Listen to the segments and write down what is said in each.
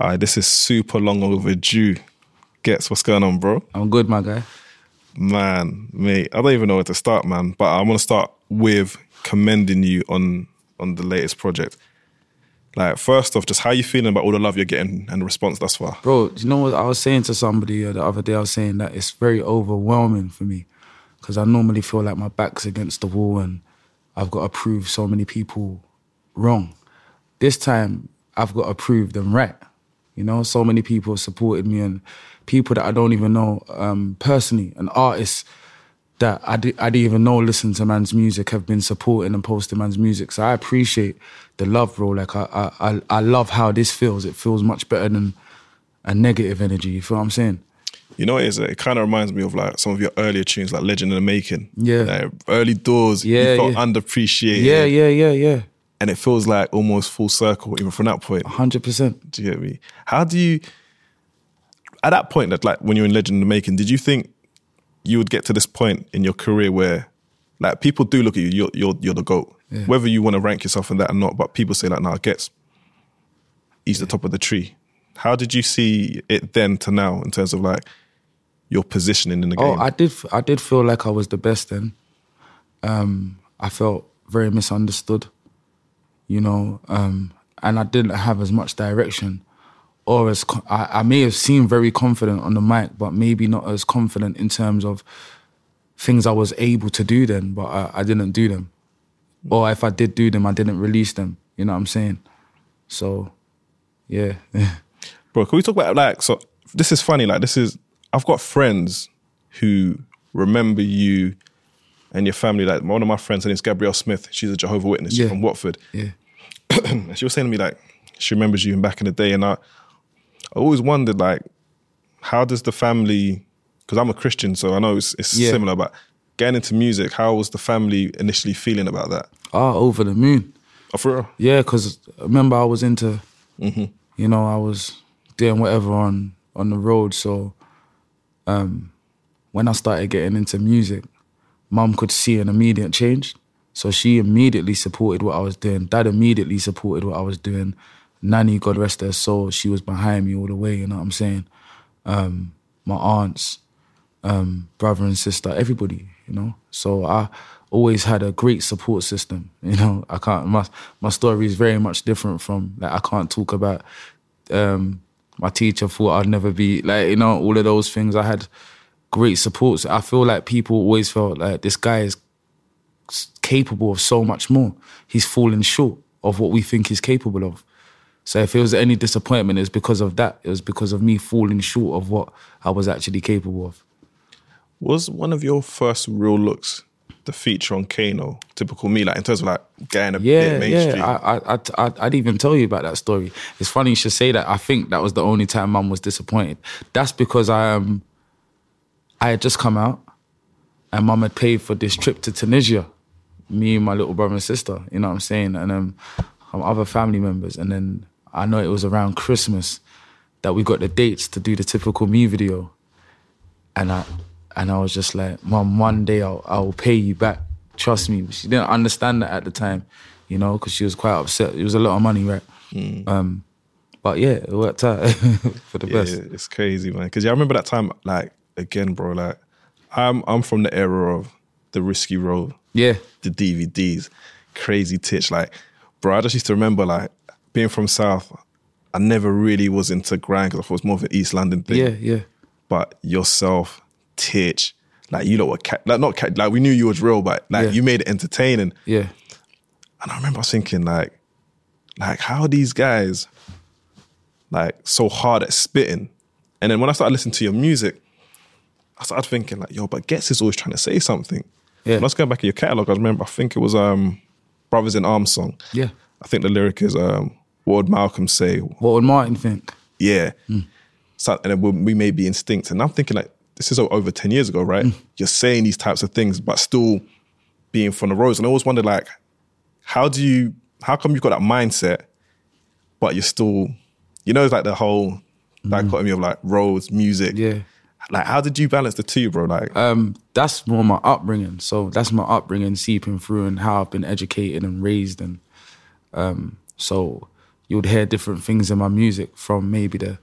Alright, this is super long overdue. Ghetts what's going on, bro? I'm good, my guy. Man, mate, I don't even know where to start, man. But I want to start with commending you on on the latest project. Like, first off, just how you feeling about all the love you're getting and the response thus far? Bro, do you know what I was saying to somebody uh, the other day? I was saying that it's very overwhelming for me because I normally feel like my back's against the wall and I've got to prove so many people wrong. This time, I've got to prove them right. You know, so many people supported me and people that I don't even know um, personally and artists that I, di- I didn't even know listen to man's music have been supporting and posting man's music. So I appreciate the love, bro. Like I, I, I- love how this feels. It feels much better than a negative energy. You feel what I'm saying? You know what it is? It kind of reminds me of like some of your earlier tunes, like Legend in the Making. Yeah. Like early doors, Yeah, you felt yeah. underappreciated. Yeah, yeah, yeah, yeah. And it feels like almost full circle, even from that point. Hundred percent. Do you get me? How do you, at that point, that like when you're in Legend in the Making, did you think you would get to this point in your career where like people do look at you, you're, you're, you're the GOAT? Yeah. Whether you want to rank yourself in that or not, but people say like, nah, Ghetts, he's the top of the tree. How did you see it then to now in terms of like your positioning in the Oh, game? I did. I did feel like I was the best then. Um, I felt very misunderstood, you know, um, and I didn't have as much direction, or as co- I, I may have seemed very confident on the mic, but maybe not as confident in terms of things I was able to do then, but I, I didn't do them, or if I did do them, I didn't release them. You know what I'm saying? So, yeah. Bro, can we talk about like so this is funny, like this is I've got friends who remember you and your family. Like one of my friends, her name's Gabrielle Smith. She's a Jehovah Witness. Yeah. from Watford. yeah. And she was saying to me like she remembers you back in the day, and I, I always wondered like how does the family? Because I'm a Christian, so I know it's, it's Yeah. similar. But getting into music, how was the family initially feeling about that? Oh, over the moon. Oh, for real? Yeah, because remember I was into, you know, I was doing whatever on on the road. So, um, when I started getting into music, mum could see an immediate change. So she immediately supported what I was doing. Dad immediately supported what I was doing. Nanny, God rest her soul, she was behind me all the way. You know what I'm saying? Um, my aunts, um, brother and sister, everybody, you know. So I always had a great support system. You know, I can't my my story is very much different from like I can't talk about um my teacher thought I'd never be like, you know, all of those things. I had great supports. I feel like people always felt like this guy is capable of so much more. He's falling short of what we think he's capable of. So if it was any disappointment, it's because of that. It was because of me falling short of what I was actually capable of. Was one of your first real looks the feature on Kano? Typical me, like in terms of like getting a Yeah, bit mainstream. yeah. I, I, I, I, I'd even tell you about that story. It's funny you should say that. I think that was the only time Mum was disappointed. That's because I um, I had just come out, and Mum had paid for this trip to Tunisia. Me and my little brother and sister. You know what I'm saying? And um, other family members. And then I know it was around Christmas that we got the dates to do the typical me video. And I and I was just like, Mom, one day I'll I'll pay you back. Trust me. She didn't understand that at the time, you know, because she was quite upset. It was a lot of money, right? Um, but yeah, it worked out for the Yeah, best. it's crazy, man. Because yeah, I remember that time. Like again, bro. Like I'm I'm from the era of the risky road, Yeah, the DVDs, crazy titch. Like, bro, I just used to remember like being from South. I never really was into grime because I thought it was more of an East London thing. yeah, yeah. But yourself, Titch, like you lot were ca- like not ca- like we knew you was real, but like Yeah. you made it entertaining. Yeah, And I remember I was thinking like, like how are these guys like so hard at spitting? And then when I started listening to your music, I started thinking like, yo, but Ghetts is always trying to say something. Yeah. When I was going back in your catalog, I remember I think it was um Brothers in Arms song. yeah, I think the lyric is um what would Malcolm say? What would Martin think? Yeah. So, and then we may be instinct. And I'm thinking like, this is over 10 years ago, right? You're saying these types of things, but still being from the roads. And I always wondered like, how do you, how come you've got that mindset, but you're still, you know, it's like the whole dichotomy of like roads, music. Yeah. Like, how did you balance the two, bro? Like, um, that's more my upbringing. So that's my upbringing seeping through and how I've been educated and raised, and um, so you would hear different things in my music from maybe the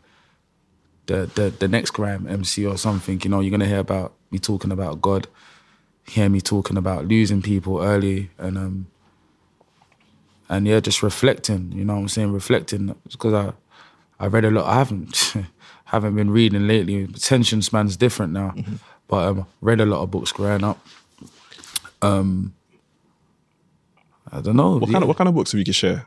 the the, the next grime MC or something. You know, you're gonna hear about me talking about God, hear me talking about losing people early, and um, and yeah, just reflecting. You know what I'm saying? Reflecting because I I read a lot. I haven't haven't been reading lately. Attention span's different now, but um, read a lot of books growing up. Um, I don't know. what kind of what kind of books have you can share?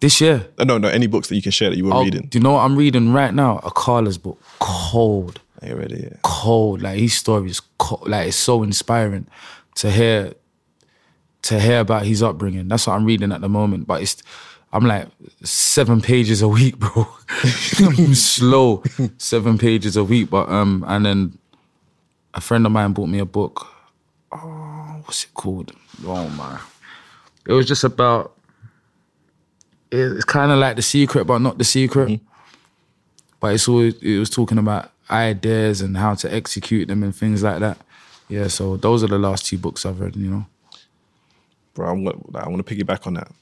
this year? Uh, No, no, any books that you can share that you were Oh, reading. Do you know what I'm reading right now? Akala's book, cold, you ready? Yeah. cold. Like his story is cold. Like it's so inspiring to hear, to hear about his upbringing. That's what I'm reading at the moment. But it's, I'm like seven pages a week, bro. I'm slow, seven pages a week. But um, and then a friend of mine bought me a book. Oh, what's it called? Oh my, it was just about. It's kind of like the secret, but not the secret. But it's always it was talking about ideas and how to execute them and things like that. Yeah, so those are the last two books I've read. You know. Bro, I'm gonna, like, I want to piggyback on that.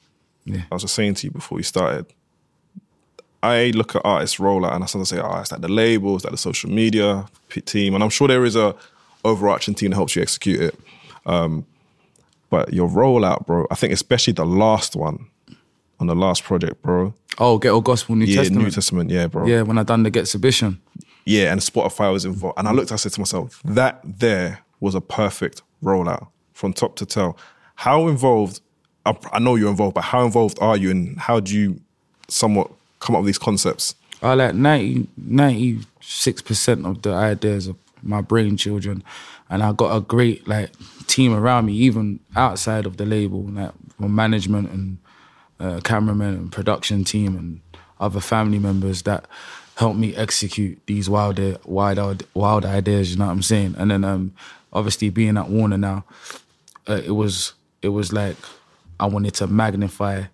Yeah. I was just saying to you before we started. I look at artists rollout and I sometimes say, oh, it's like the labels, like the social media team, and I'm sure there is a overarching team that helps you execute it. Um, but your rollout, bro, I think especially the last one on the last project, bro. Oh, Ghetto Gospel New yeah, Testament. New Testament, yeah, bro. yeah, when I done the Get exhibition. Yeah, and Spotify was involved. And I looked, I said to myself, that there was a perfect rollout from top to tail. How involved, I, know you're involved, but how involved are you and how do you somewhat come up with these concepts? I like 96 percent of the ideas of my brain children, and I got a great like team around me, even outside of the label, like management and uh, cameraman and production team and other family members that help me execute these wild, wild, wild ideas. You know what I'm saying? And then um, obviously being at Warner now, uh, it was it was like I wanted to magnify.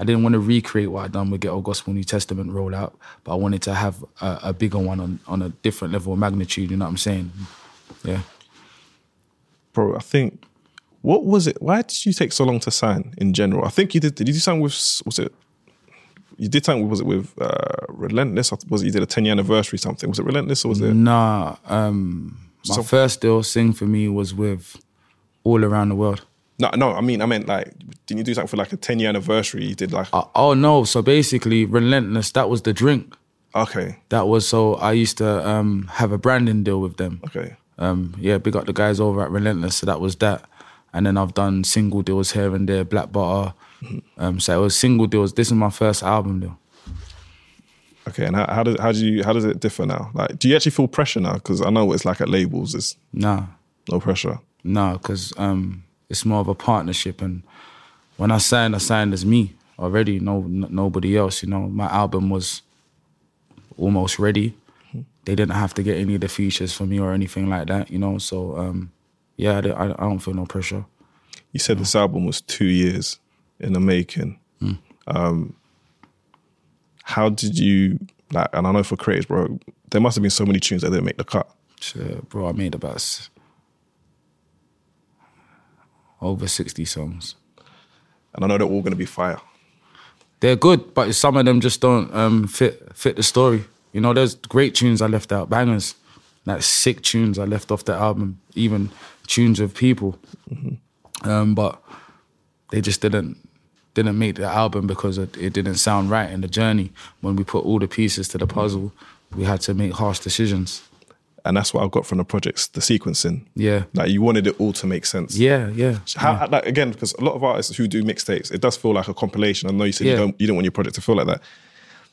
I didn't want to recreate what I'd done with Ghetto Gospel New Testament rollout, but I wanted to have a, a bigger one on, on a different level of magnitude. You know what I'm saying? Yeah. Bro, I think, what was it? Why did you take so long to sign in general? I think you did, did you do something with, was it, you did something, was it with uh, Relentless? Or was it you did a 10 year anniversary something? Was it Relentless or was it? Nah, um, my So- first deal sing for me was with All Around the World. No, no, I mean, I meant like, didn't you do something for like a 10 year anniversary? You did like, Uh, oh no, so basically Relentless, that was the drink. okay, That was so I used to um, have a branding deal with them. okay. Um, yeah, big up the guys over at Relentless. So that was that. And then I've done single deals here and there, Black Butter. Um, so it was single deals. This is my first album deal. Okay, and how, how does how do you how does it differ now? Like, do you actually feel pressure now? Because I know what it's like at labels. There's Nah, no pressure. no, because um, it's more of a partnership. And when I signed, I signed as me already. No, n- nobody else. You know, my album was almost ready. They didn't have to get any of the features for me or anything like that. You know, so um, yeah, I, don't- I don't feel no pressure. You said this album was two years in the making. Um, how did you like? And I know for creators, bro, there must have been so many tunes that didn't make the cut. So, bro, I made about s- over 60 songs. And I know they're all going to be fire. They're good, but some of them just don't um, fit fit the story. You know, there's great tunes I left out, bangers, like sick tunes I left off the album, even tunes of people. Um, but they just didn't didn't make the album because it, it didn't sound right in the journey. When we put all the pieces to the puzzle, we had to make harsh decisions. And that's what I got from the projects, the sequencing. Yeah, Like you wanted it all to make sense. yeah, yeah. How, like, again, because a lot of artists who do mixtapes, it does feel like a compilation. I know you said you don't you don't want your project to feel like that.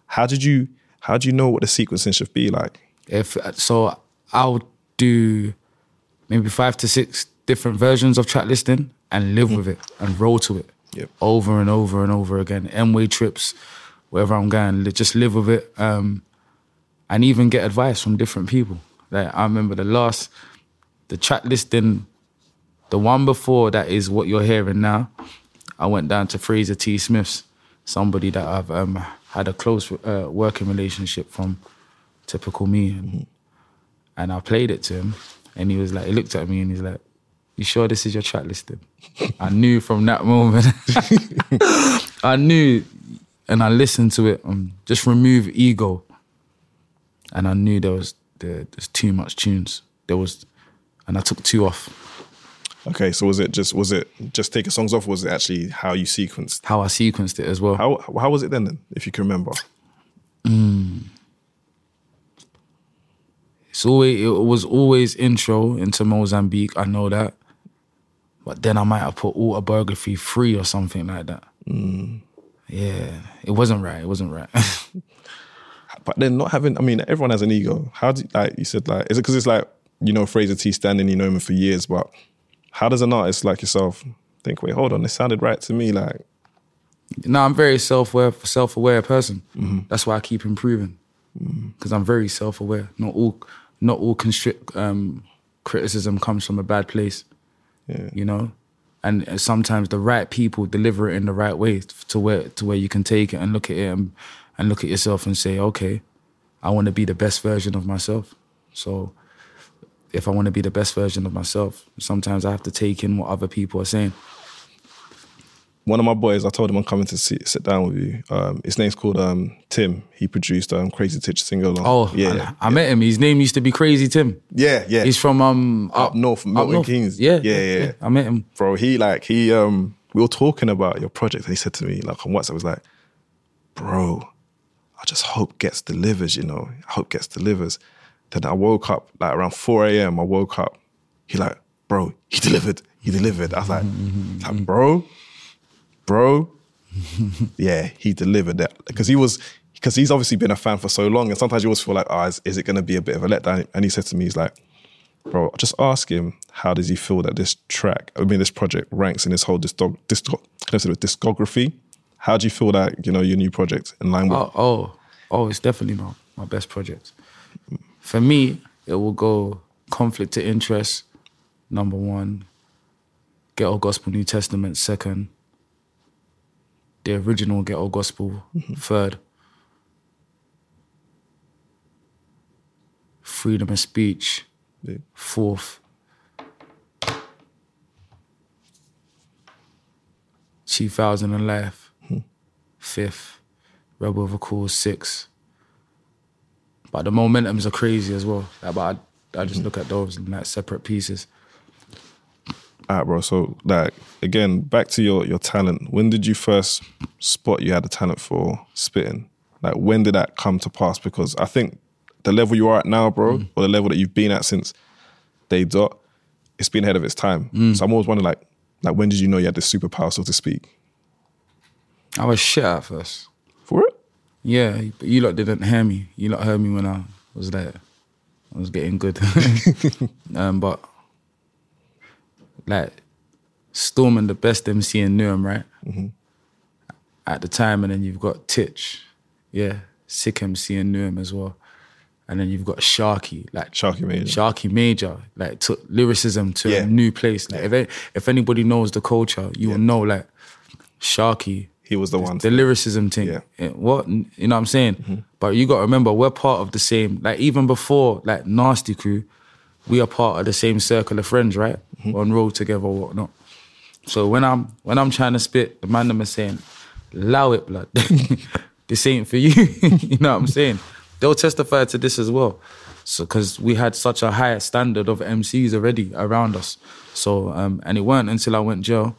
How did you how do you know what the sequencing should be like? if so I'll do maybe five to six different versions of track listing and live with it and roll to it Yep. over and over and over again m-way trips wherever I'm going, just live with it, um, and even get advice from different people. Like I remember the last, the track listing, the one before that is what you're hearing now. I went down to Fraser T. Smith's, somebody that I've um, had a close uh, working relationship from, typical me, and, and I played it to him, and he was like, he looked at me and he's like, "You sure this is your track listing?" I knew from that moment. I knew, and I listened to it. Um, just remove ego, and I knew there was there, there's too much tunes. There was, and I took two off. Okay, so was it just was it just taking songs off? Was it actually how you sequenced? How I sequenced it as well. How how was it then? Then, if you can remember. Hmm. It's always it was always intro into Mozambique. I know that, but then I might have put autobiography free or something like that. Hmm. Yeah, it wasn't right. It wasn't right. But then not having, I mean, everyone has an ego. How do you, like you said, like, is it because it's like, you know, Fraser T standing, you know him for years, but how does an artist like yourself think, wait, hold on, this sounded right to me? Like, no, I'm very self aware, self aware person. That's why I keep improving because I'm very self aware. Not all, not all constrict um, criticism comes from a bad place. Yeah. You know, and uh, sometimes the right people deliver it in the right way to where to where you can take it and look at it and, and look at yourself and say, okay, I want to be the best version of myself. So if I want to be the best version of myself, sometimes I have to take in what other people are saying. one of my boys, I told him I'm coming to sit, sit down with you. Um, his name's called um, Tim. He produced um, Crazy Titch Single Along. Oh, yeah, I, yeah. Met him. His name used to be Crazy Tim. yeah, yeah. He's from um Up north, Milton Keynes. Yeah, Yeah, yeah, yeah. I met him. bro. He like he um we were talking about your project and he said to me like on WhatsApp was like, bro, I just hope Ghetts delivers, you know. I hope Ghetts delivers. Then I woke up like around 4 a.m. I woke up. He like, bro, he delivered. He delivered. I was like, like bro, bro, yeah, he delivered that because he was because he's obviously been a fan for so long, and sometimes you always feel like, oh, is, is it going to be a bit of a letdown? And he said to me, he's like, bro, just ask him how does he feel that this track, I mean, this project ranks in his whole discog, discog, can I say it, discography. How do you feel that you know your new project in line with? Oh, oh, oh, it's definitely my, my best project. For me, it will go conflict to interest, number one, ghetto gospel New Testament, second, the original ghetto gospel, mm-hmm. third, freedom of speech, Yeah. fourth, 2000 and life, fifth, Rebel of a Cause, six. But the momentums are crazy as well. Like, but I, I just look at those in like separate pieces. All right, bro. So, like, again, back to your your talent. When did you first spot you had a talent for spitting? Like, when did that come to pass? Because I think the level you are at now, bro, mm. or the level that you've been at since day dot, it's been ahead of its time. Mm. So I'm always wondering, like, like when did you know you had this superpower, so to speak? I was shit at first. For it? Yeah, but you lot didn't hear me. You lot heard me when I was there. I was getting good. um, but like Stormin the best MC in Newham, right? At the time, and then you've got Titch, yeah, sick MC in Newham as well. And then you've got Sharky, like Sharky Major. Sharky Major, like took lyricism to Yeah. a new place. Like if if anybody knows the culture, you will know like Sharky, He was the one. the lyricism thing. Yeah. Eh, What you know what I'm saying? But you gotta remember we're part of the same like even before like Nasty Crew, we are part of the same circle of friends, right? On road together or whatnot. So when I'm when I'm trying to spit, the man them are saying, allow it, blood. this ain't for you. you know what I'm saying? They'll testify to this as well. So because we had such a high standard of MCs already around us. So um, and it weren't until I went jail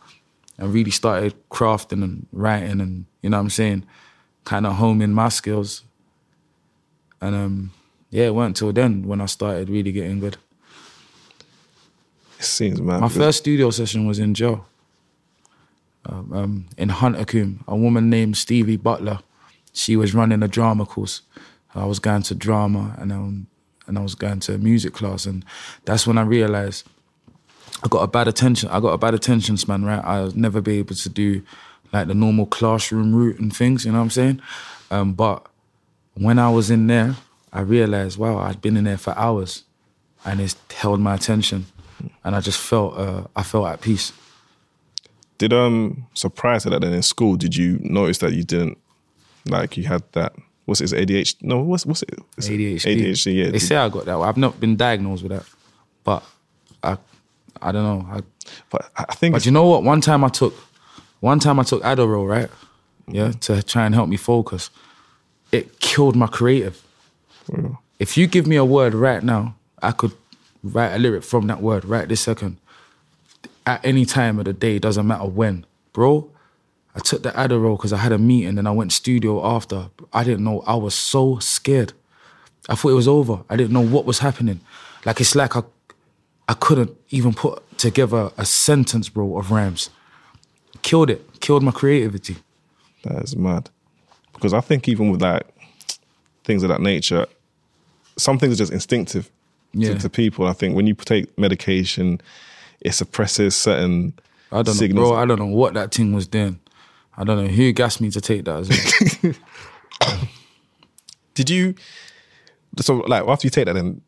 and really started crafting and writing and you know what I'm saying, kind of homing my skills. And um, yeah, it weren't until then when I started really getting good. It seems, man. My first studio session was in jail. Um, um, in Huntercombe, a woman named Stevie Butler. She was running a drama course. I was going to drama and um, and I was going to a music class, and that's when I realized I got a bad attention. I got a bad attention span, right? I was never be able to do like the normal classroom route and things. You know what I'm saying? Um, but when I was in there, I realized, wow, I'd been in there for hours, and it's held my attention, and I just felt uh, I felt at peace. Did um so prior that then in school, did you notice that you didn't like you had that what's it, ADHD? No, what's what's it? Is it ADHD. ADHD, yeah. They say I got that. I've not been diagnosed with that, but I, I don't know. I, but I think but you know what? One time I took, one time I took Adderall, right? Yeah, to try and help me focus. It killed my creative. Hmm. If you give me a word right now, I could write a lyric from that word right this second. At any time of the day, doesn't matter when, bro. I took the Adderall because I had a meeting and I went studio after. I didn't know. I was so scared. I thought it was over. I didn't know what was happening. Like it's like I, I couldn't even put together a sentence, bro, of rhymes. Killed it. Killed my creativity. that is mad. Because I think even with like things of that nature, some things are just instinctive Yeah. to, to people. I think when you take medication, it suppresses certain I don't know, signals. bro. I don't know what that thing was doing. I don't know who gassed me to take that. As well. Did you? So like after you take that, then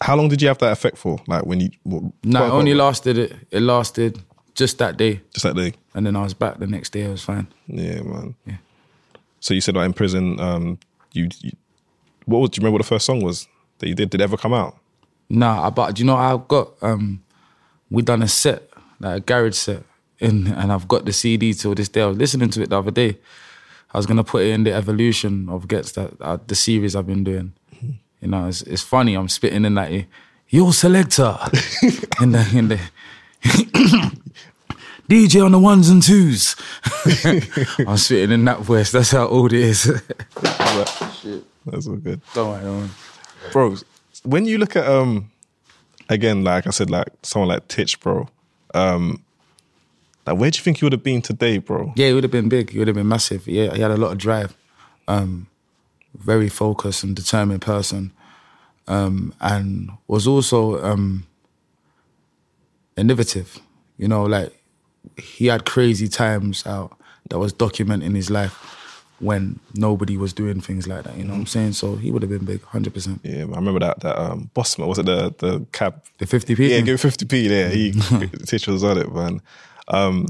how long did you have that effect for? Like when you what, nah, it only lasted. It, it lasted just that day, just that day. and then I was back the next day. I was fine. Yeah, man. Yeah. So you said like in prison, um, you, you what was? Do you remember what the first song was that you did? Did it ever come out? Nah, I- but you know, I've got um, we done a set, like a garage set, in, and I've got the CD till this day. I was listening to it the other day. I was gonna put it in the evolution of Ghetts that uh, the series I've been doing. You know, it's, it's funny. I'm spitting in like yo selector in the in the DJ on the ones and twos. I'm spitting in that voice. That's how old it is. Shit, That's all good. don't worry, don't worry. bro. When you look at um, again, like I said, like someone like Titch, bro. Um, like where do you think you would have been today, bro? Yeah, it would have been big. It would have been massive. Yeah, he had a lot of drive. Um, very focused and determined person, um, and was also um, innovative. You know, like he had crazy times out that was documenting his life when nobody was doing things like that. You know what I'm saying? So he would have been big, hundred percent. Yeah, I remember that that um, Bossman was it the the cab? The 50p. Yeah, give fifty p there. He Titch was on it, man. Um,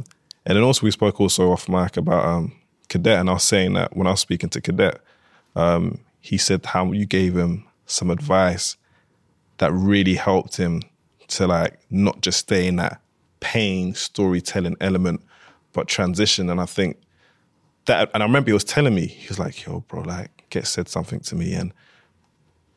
and then also we spoke also off mic about um, Cadet, and I was saying that when I was speaking to Cadet, um, he said how you gave him some advice that really helped him to like not just stay in that pain storytelling element, but transition. And I think that, and I remember he was telling me, he was like, "Yo, bro, like, get said something to me, and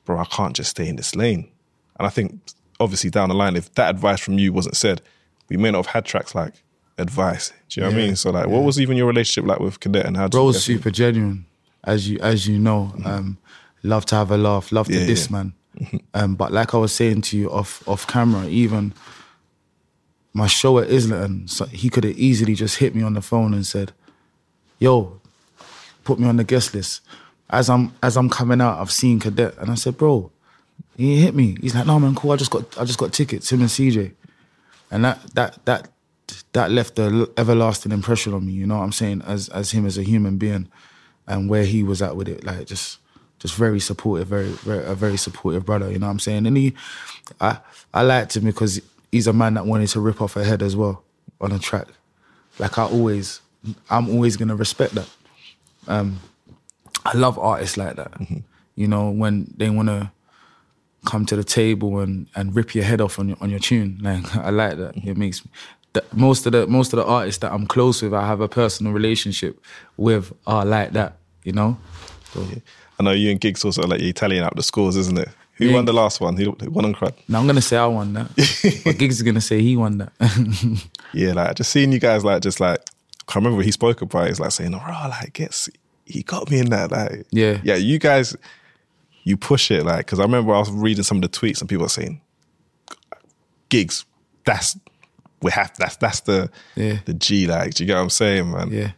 bro, I can't just stay in this lane." And I think obviously down the line, if that advice from you wasn't said, we may not have had tracks like advice. Do you know what I mean? So like, what was even your relationship like with Cadet and how? did you Bro's super genuine, as you as you know. Um, love to have a laugh, love to Yeah, diss yeah. man. Um, but like I was saying to you off off camera, even my show at Islington, so he could have easily just hit me on the phone and said, "Yo, put me on the guest list." As I'm as I'm coming out, I've seen Cadet, and I said, "Bro, he hit me." He's like, "No man, cool. I just got I just got tickets. Him and CJ." and that that that that left an everlasting impression on me. You know what I'm saying? As as him as a human being, and where he was at with it, like just just very supportive, very, very a very supportive brother. You know what I'm saying? And he, I I liked him because he's a man that wanted to rip off a head as well on a track. Like I always, I'm always gonna respect that. Um, I love artists like that. You know when they wanna come to the table and, and rip your head off on your on your tune. Like I like that. It makes me that most of the most of the artists that I'm close with, I have a personal relationship with are like that. You know. So, I know you and Giggs also like you're tallying up the scores, isn't it? Who Yeah. won the last one? Who won on crowd? Now I'm gonna say I won that, but Giggs is gonna say he won that. Yeah, like just seeing you guys like just like I remember when he spoke about it, he's like saying, "Oh, like Ghetts he got me in that." Like, Yeah. yeah, you guys, you push it like because I remember I was reading some of the tweets and people were saying, "Giggs, that's we have that's that's the Yeah. the G like." Do you get what I'm saying, man? Yeah.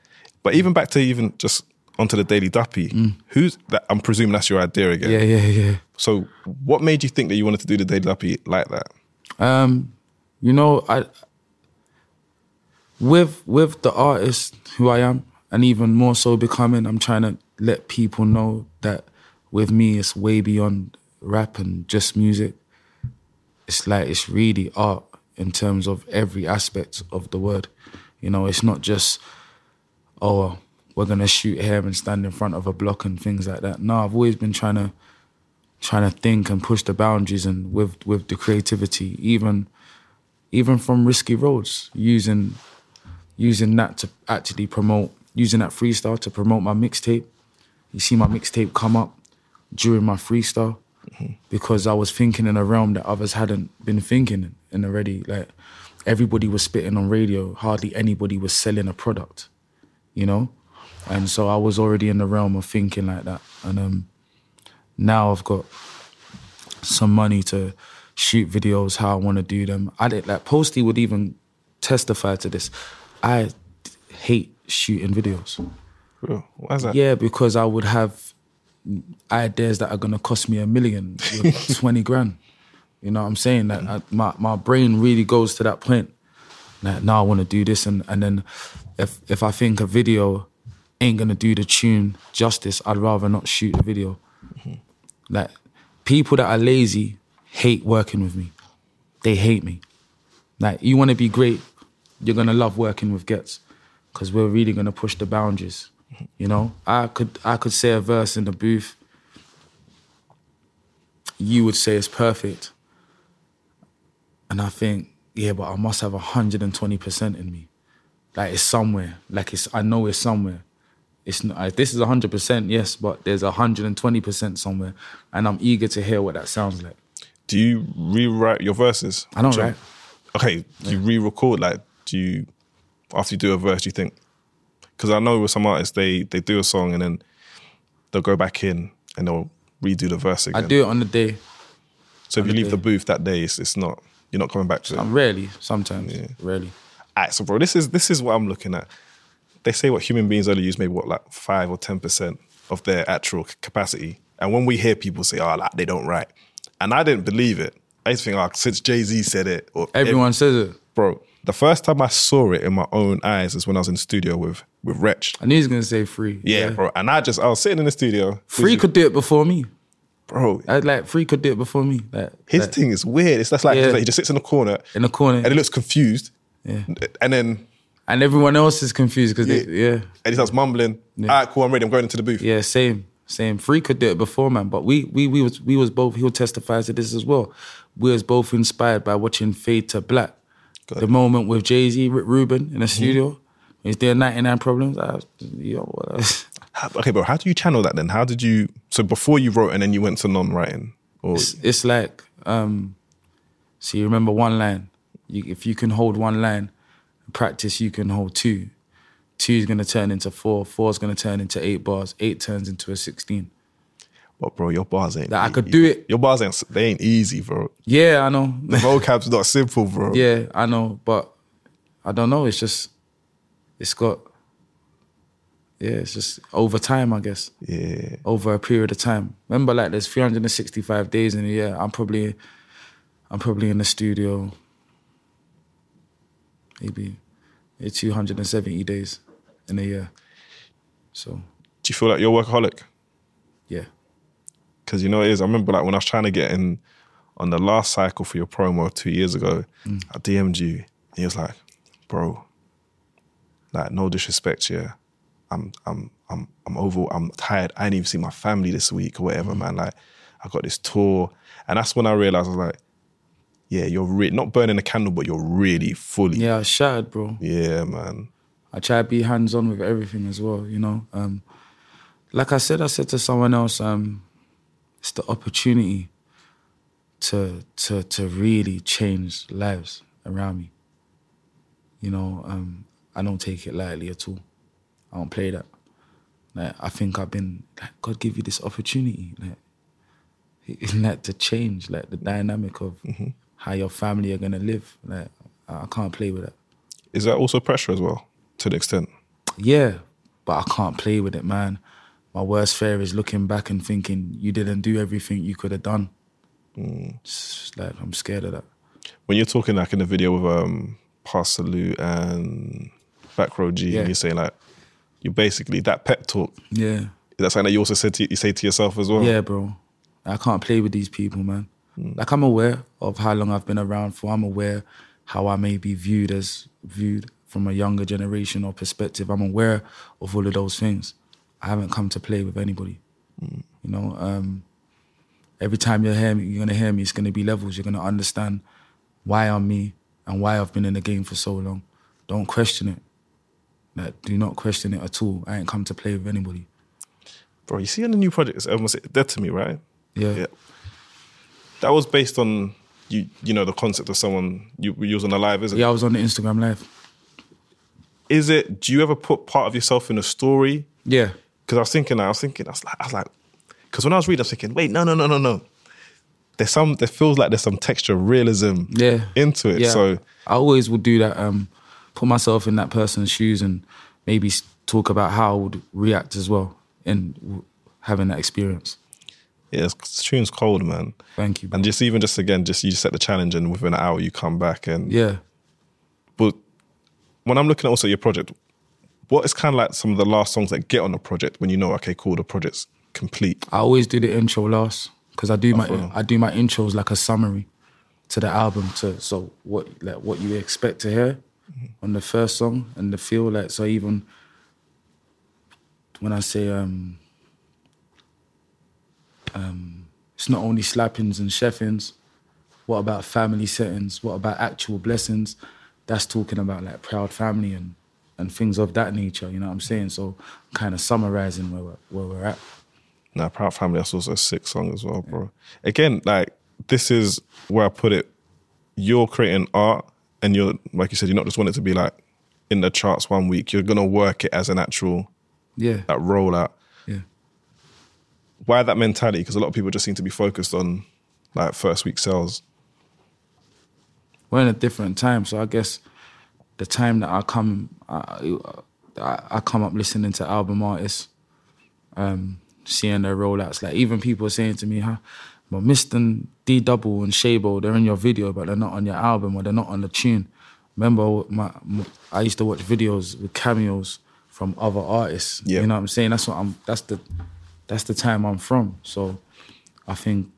But even back to even just onto the Daily Duppy, who's that? I'm presuming that's your idea again. Mm. yeah, yeah, yeah. So, what made you think that you wanted to do the Daily Duppy like that? Um, you know, I with with the artist who I am, and even more so becoming, I'm trying to let people know that with me it's way beyond rap and just music. It's like it's really art in terms of every aspect of the word. You know, it's not just oh we're gonna shoot here and stand in front of a block and things like that. No, I've always been trying to trying to think and push the boundaries and with with the creativity, even even from Risky Roadz, using using that to actually promote, using that freestyle to promote my mixtape. You see my mixtape come up during my freestyle because I was thinking in a realm that others hadn't been thinking in already. Like everybody was spitting on radio, hardly anybody was selling a product, you know? And so I was already in the realm of thinking like that. And um, now I've got some money to shoot videos how I want to do them. I did like Posty would even testify to this. I hate shooting videos. Why is that? Yeah, because I would have ideas that are gonna cost me a million with twenty grand. You know what I'm saying? That I, my my brain really goes to that point. Like, now I want to do this, and and then if if I think a video ain't gonna do the tune justice, I'd rather not shoot the video. Mm-hmm. Like people that are lazy hate working with me. They hate me. Like you want to be great, you're gonna love working with Ghetts because we're really gonna push the boundaries. You know, I could I could say a verse in the booth. You would say it's perfect, and I think yeah, but I must have hundred and twenty percent in me. Like it's somewhere. Like it's I know it's somewhere. It's not, this is hundred percent yes, but there's hundred and twenty percent somewhere, and I'm eager to hear what that sounds like. Do you rewrite your verses? I don't Do you- write. Okay, do you re-record? Like, do you after you do a verse, do you think? Because I know with some artists, they they do a song and then they'll go back in and they'll redo the verse again. I do it on the day. So if you the leave the booth that day, it's, it's not you're not coming back to it. I'm rarely, sometimes, rarely. Alright, so bro, this is this is what I'm looking at. They say what human beings only use maybe what like five or ten percent of their actual capacity. And when we hear people say, "Oh, like they don't write," and I didn't believe it. I used to think, "Oh, since Jay Z said it, or Everyone says it. bro." The first time I saw it in my own eyes is when I was in studio with with Wretch. I knew he was gonna say free. Yeah, bro. And I just I was sitting in the studio. Free could do it before me. bro. I like Free could do it before me. Like His like, thing is weird. It's just like, Yeah. like he just sits in the corner in the corner, and he looks confused. Yeah. And then and everyone else is confused because they yeah and he starts mumbling. All right, cool, I'm ready. I'm going into the booth. yeah same same. Free could do it before man, but we we we was we was both. He'll testify to this as well. We was both inspired by watching Fade to Black. The moment with Jay Z, Rick Rubin in the studio. He's doing 99 Problems. I, yo, what- How- Okay, bro. How do you channel that then? How did you? So before you wrote and then you went to non-writing, or it's, it's like um so you remember one line you, if you can hold one line practice you can hold two two is going to turn into four four is going to turn into eight bars eight turns into a 16 but bro, your bars ain't. Like, I could do it. Your bars ain't. They ain't easy, bro. yeah i know The vocab's not simple, bro. yeah i know but i don't know it's just it's got yeah it's just over time i guess Yeah. over a period of time. Remember, like there's 365 days in a year. I'm probably, I'm probably in the studio. Maybe, eh, 270 days in a year. So Do you feel like you're a workaholic? Because you know it is. I remember like when I was trying to get in on the last cycle for your promo two years ago, I DM'd you. And he was like, "Bro, like no disrespect, yeah, I'm I'm I'm I'm over. I'm tired. I didn't even see my family this week or whatever, man. Like I got this tour, and that's when I realized I was like, yeah, you're re- not burning a candle, but you're really fully, yeah, I shattered, bro. yeah, man. I try to be hands on with everything as well. You know, um, like I said, I said to someone else, um, it's the opportunity to to to really change lives around me. You know, um, I don't take it lightly at all. I don't play that. Like I think I've been like God give you this opportunity, like like to change like the dynamic of how your family are gonna live. Like I I can't play with that. Is that also pressure as well, to the extent? Yeah, but I can't play with it, man. My worst fear is looking back and thinking you didn't do everything you could have done. It's like I'm scared of that. when you're talking like in the video with um Lou and Back Row G, Yeah. and you're saying like you basically that pep talk Yeah, Is that something that you also said to, you say to yourself as well? Yeah, bro. I can't play with these people, man. Like I'm aware of how long I've been around for. I'm aware how I may be viewed as viewed from a younger generation or perspective. I'm aware of all of those things. I haven't come to play with anybody. You know, um, every time you hear me, you're gonna hear me. It's gonna be levels. You're gonna understand why I'm me and why I've been in the game for so long. Don't question it. Like, do not question it at all. I ain't come to play with anybody. Bro, you see on the new project, it's almost dead to me, right? Yeah. Yeah. That was based on you you know the concept of someone you you was on a live, isn't it? Yeah, I was on the Instagram live. Is it do you ever put part of yourself in a story? Yeah. Because I was thinking, I was thinking, I was like, I was like, because when I was reading, I was thinking, wait, no, no, no, no, no. There's some, there feels like there's some texture of realism Yeah. into it. Yeah. So I always would do that. Um, put myself in that person's shoes and maybe talk about how I would react as well in having that experience. yeah, it's, tune's cold, man. Thank you. bro. And just even just again, just you set the challenge, and within an hour you come back. And yeah. but when I'm looking at also your project, what is kind of like some of the last songs that get on the project when you know, okay, cool, the project's complete. I always do the intro last because I do my. I do my intros like a summary to the album to so what like what you expect to hear on the first song and the feel like so even when I say um um it's not only slappings and chefings what about family settings what about actual blessings that's talking about like proud family and and things of that nature you know what I'm saying so kind of summarizing where we're, where we're at Now, Proud Family, that's also a sick song as well, bro. Again, like this is where I put it. You're creating art, and you're like you said, you're not just want it to be like in the charts one week. You're gonna work it as an actual yeah that rollout. yeah Why that mentality? Because a lot of people just seem to be focused on like first week sales. we're in a different time. So I guess the time that I come, I, I, come up listening to album artists, um, seeing their rollouts. Like even people saying to me, "Huh, but Mist and D Double and Shabo, they're in your video, but they're not on your album or they're not on the tune." Remember, my, my I used to watch videos with cameos from other artists. Yeah. You know what I'm saying? That's what I'm. That's the, that's the time I'm from. So, I think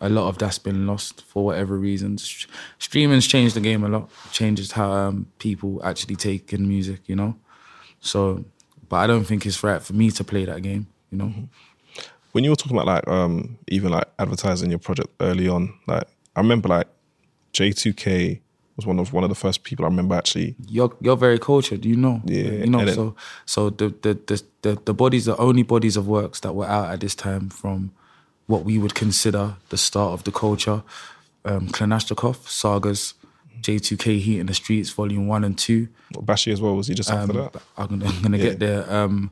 a lot of that's been lost for whatever reasons. Streaming's changed the game a lot. Changes how um, people actually take in music, you know. So, but I don't think it's right for me to play that game, you know. When you were talking about like um even like advertising your project early on, like I remember like J2K was one of one of the first people I remember actually You're you're very cultured, you know. Yeah, you know. it- so so the the, the the the bodies, the only bodies of works that were out at this time from what we would consider the start of the culture, um, Klashnekoff, Sagas, J2K Heat in the Streets, Volume One and Two. Bashy as well. Was he just after Um, that? I'm gonna, I'm gonna Yeah. get there. Um,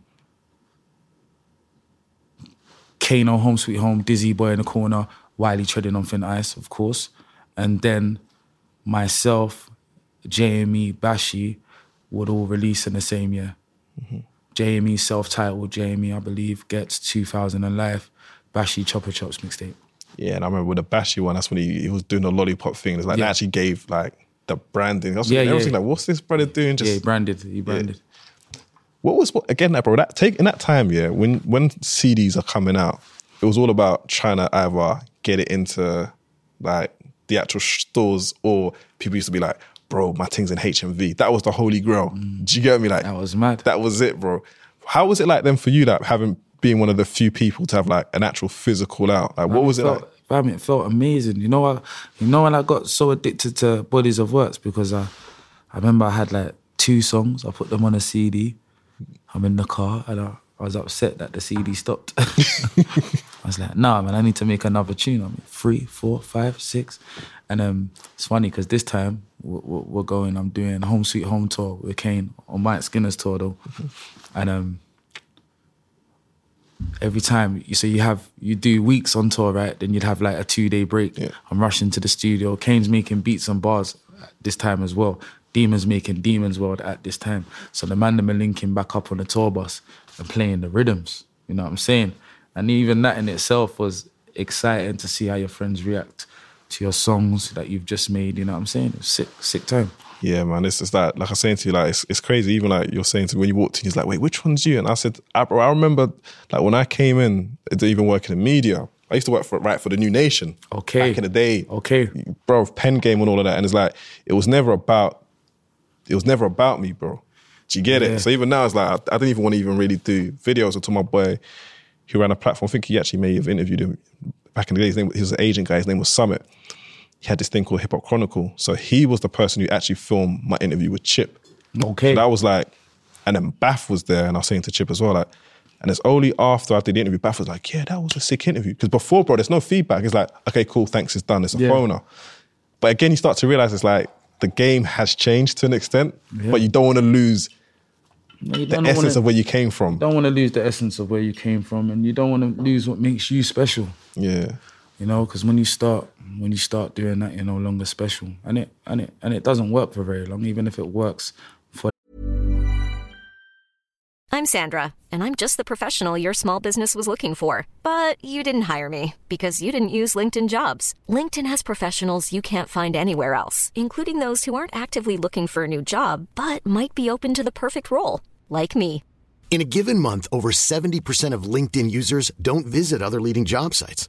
Kano, Home Sweet Home, Dizzee Boy in the corner, Wiley treading on thin ice, of course, and then myself, JME, Bashy would all release in the same year. JME self-titled JME, I believe, Ghetts 2000 and Life, Bashy Chopper Chops mixtape. Yeah, and I remember with the Bashy one, that's when he, he was doing the lollipop thing. It's like Yeah. they actually gave like the branding. I was Yeah, yeah, yeah. like, what's this brother doing? Just yeah, he branded, he branded. what was what again, that bro? That take in that time, yeah, when when CDs are coming out, it was all about trying to either get it into like the actual stores, or people used to be like, "Bro, my thing's in HMV." That was the holy grail. Mm. Do you get me? Like That was mad. That was it, bro. How was it like then for you, that having being one of the few people to have like an actual physical out? Like, what was it felt, like? fam, it felt amazing. You know, I, you know when I got so addicted to Bodies of Works because I, I remember I had like two songs. I put them on a CD. I'm in the car and I, I was upset that the CD stopped. I was like, nah, man, I need to make another tune. I mean, three, four, five, six, and um, it's funny because this time we're, we're we're going. I'm doing Home Sweet Home tour with Kane on Mike Skinner's tour though, and um every time you so you have you do weeks on tour right? Then you'd have like a two day break. Yeah. i'm rushing to the studio. Kane's making beats and bars at this time as well. Demons making demons world at this time. So the man them are linking back up on the tour bus and playing the rhythms. You know what i'm saying? And even that in itself was exciting to see how your friends react to your songs that you've just made. You know what i'm saying? Sick sick time Yeah, man, it's just that. like I was saying to you, like it's, it's crazy. Even like you're saying to me when you walked in, he's like, "Wait, which one's you?" And I said, I, bro, I remember like when I came in, I didn't even working in the media. I used to work for right for the New Nation. Okay. back in the day. Okay. bro, pen game and all of that. And it's like it was never about it was never about me, bro. Do you get Yeah. it? So even now, it's like I, I didn't even want to even really do videos until my boy who ran a platform. I think he actually may have interviewed him back in the day. His name, he was an agent guy. His name was Summit. He had this thing called Hip Hop Chronicle. So he was the person who actually filmed my interview with Chip. Okay. So that was like, and then Bath was there, and I was saying to Chip as well, like, and it's only after I did the interview, Bath was like, yeah, that was a sick interview. Because before, bro, there's no feedback. It's like, okay, cool, thanks, it's done. It's a Yeah. phoner. But again, you start to realize it's like the game has changed to an extent, but you don't want to lose the essence wanna, of where you came from. don't want to lose the essence of where you came from, and you don't want to lose what makes you special. Yeah. You know, because when you start when you start doing that, you're no longer special, and it and it and it doesn't work for very long, even if it works for I'm Sandra, and I'm just the professional your small business was looking for. But you didn't hire me because you didn't use LinkedIn jobs. LinkedIn has professionals you can't find anywhere else, including those who aren't actively looking for a new job but might be open to the perfect role, like me. In a given month, over 70% of LinkedIn users don't visit other leading job sites.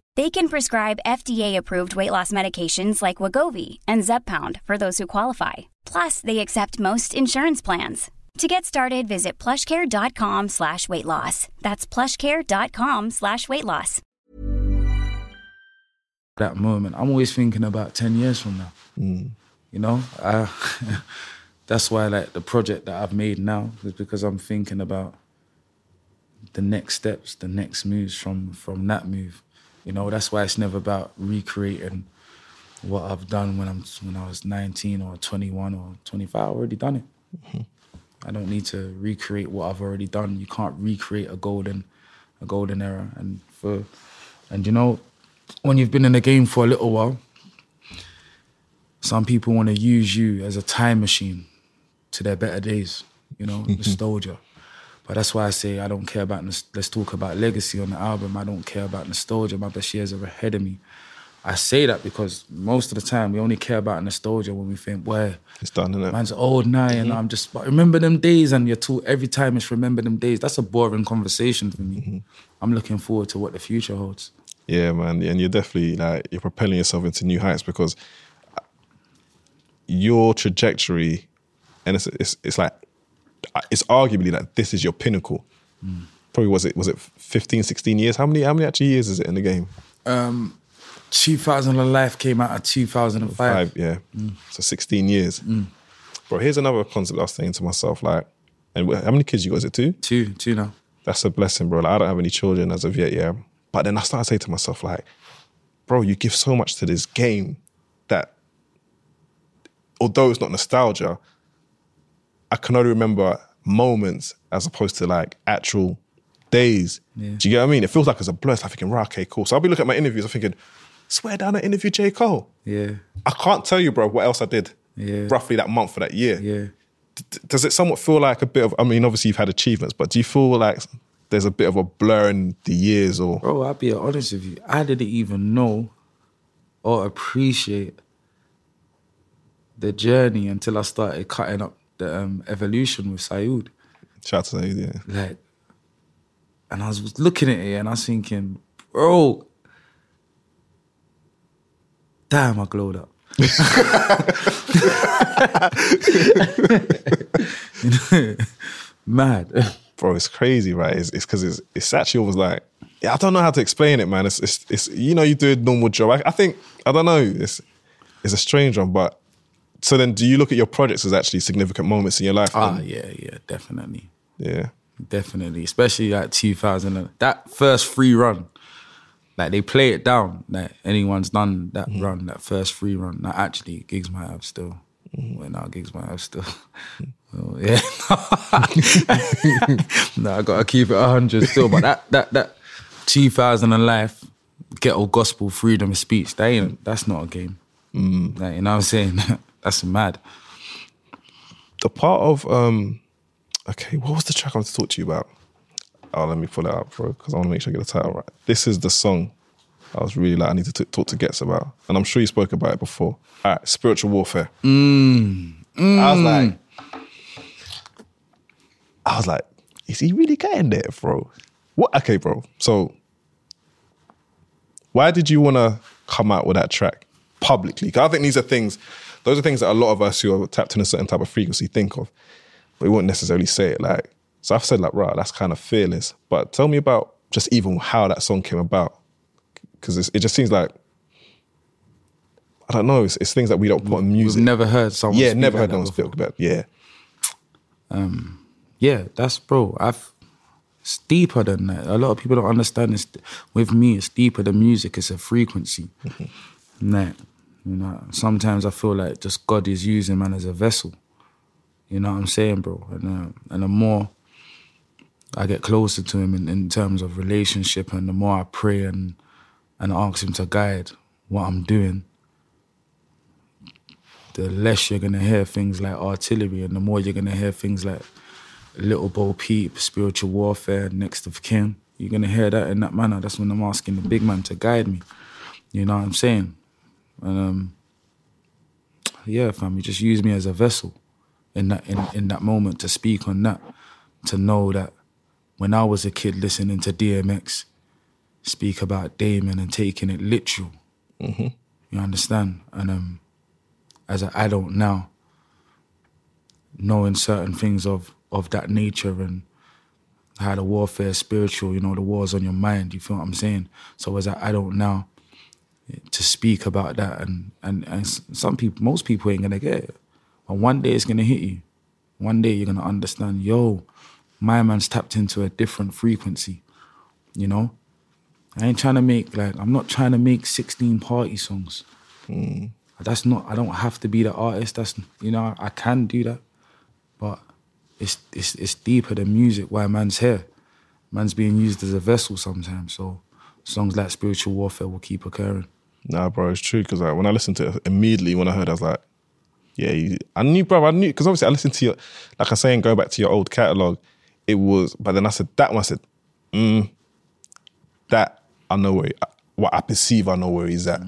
They can prescribe FDA-approved weight loss medications like Wegovy and Zepbound for those who qualify. Plus, they accept most insurance plans. To get started, visit plushcare.com slash weight loss. That's plushcare.com slash weight loss. that moment. I'm always thinking about ten years from now. Mm. You know, I, that's why like the project that I've made now is because I'm thinking about the next steps, the next moves from from that move. You know, that's why it's never about recreating what I've done when I'm when I was 19 or 21 or 25. I've already done it. Mm-hmm. I don't need to recreate what I've already done. You can't recreate a golden a golden era. And for and you know, when you've been in the game for a little while, some people want to use you as a time machine to their better days, you know, nostalgia. But that's why I say I don't care about, let's talk about legacy on the album. I don't care about nostalgia. My best years are ahead of me. I say that because most of the time we only care about nostalgia when we think, well, It's done, isn't it? man's old now and mm-hmm. I'm just, but remember them days and you're taught every time it's remember them days. That's a boring conversation for me. Mm-hmm. I'm looking forward to what the future holds. Yeah, man, and you're definitely like you're propelling yourself into new heights because your trajectory, and it's it's, it's like it's arguably like this is your pinnacle. Probably was it was it 15, 16 years? How many how many actually years is it in the game? Um, 2000 of Life came out of 2005. Five, yeah. So sixteen years, mm. bro. Here's another concept I was saying to myself, like, and how many kids you got? Is it two? Two, two now. that's a blessing, bro. Like, I don't have any children as of yet, yeah. But then I started saying to myself, like, bro, you give so much to this game that, although it's not nostalgia, I can only remember moments as opposed to like actual days. Do you get what I mean? It feels like it's a blur. Like thinking, right, okay, cool. So I'll be looking at my interviews, I'm thinking, swear down, I interviewed J. Cole. Yeah, I can't tell you, bro, what else I did Yeah. roughly that month or that year yeah. d- does it somewhat feel like a bit of? I mean, obviously you've had achievements, but do you feel like there's a bit of a blur in the years, or Bro, I'll be honest with you. I didn't even know or appreciate the journey until I started cutting up the um, evolution with Sayud. shout out to say, yeah, Like, and I was looking at it and I was thinking, bro, damn, I glowed up. Mad. bro, it's crazy, right? It's it's because it's it's actually almost like yeah, I don't know how to explain it, man. It's it's, it's you know you do a normal job. I, I think I don't know. It's it's a strange one, but so then do you look at your projects as actually significant moments in your life? Ah, then? yeah, yeah, definitely. yeah, Definitely, especially like 2000, that first free run. Like they play it down. Like anyone's done that mm. run, that first free run. Like actually, Giggs might have still. Mm. When our Giggs might have still. Mm. Oh, yeah. no, I gotta keep it hundred still. But that that that two thousand and life, ghetto gospel, freedom of speech, that ain't that's not a game. Like, you know what I'm saying? that's mad. The part of um, okay, what was the track I want to talk to you about? Oh, let me pull it up, bro, because I want to make sure I get the title right. This is the song I was really like, I need to t- talk to Ghetts about, and I'm sure you spoke about it before. All right, spiritual warfare. I was like, I was like, is he really getting there, bro? What? Okay, bro. So, why did you want to come out with that track publicly? I think these are things, those are things that a lot of us who are tapped in a certain type of frequency think of, but we wouldn't necessarily say it. Like, so I've said like, right, that's kind of fearless. But tell me about just even how that song came about, because it just seems like. I don't know. It's, it's things that we don't put in music. We've never heard someone. yeah, never heard that no one speak about. Yeah, um, Yeah, that's bro. I've it's deeper than that. A lot of people don't understand this. With me, it's deeper than music. It's a frequency. Mm-hmm. That you know. Sometimes I feel like just God is using man as a vessel. You know what I'm saying, bro? And uh, and the more I get closer to Him in, in terms of relationship, and the more I pray and and ask Him to guide what I'm doing, the less you're gonna hear things like artillery, and the more you're gonna hear things like Little Bo Peep, Spiritual Warfare, Next of Kin. You're gonna hear that in that manner. That's when I'm asking the big man to guide me. You know what I'm saying? And um, yeah, fam, you just use me as a vessel in that in, in that moment to speak on that, to know that when I was a kid listening to DMX speak about Damon and taking it literal. You understand? And um, as an adult now, knowing certain things of of that nature and how the warfare is spiritual, you know, the war's on your mind, you feel what I'm saying? So as an adult now, to speak about that and, and, and some people, most people ain't gonna get it. But one day it's gonna hit you. One day you're gonna understand, yo, my man's tapped into a different frequency, you know? I ain't trying to make like I'm not trying to make 16 party songs. Mm. That's not I don't have to be the artist. That's you know, I can do that. But it's it's it's deeper than music why man's here. Man's being used as a vessel sometimes. So songs like spiritual warfare will keep occurring. Nah, bro, it's true. Because like when I listened to it immediately, when I heard, it, I was like, yeah, you, I knew, bro. I knew because obviously I listened to your, like I'm saying, go back to your old catalog. It was, but then I said that one. I said, mm, that I know where what I perceive. I know where he's at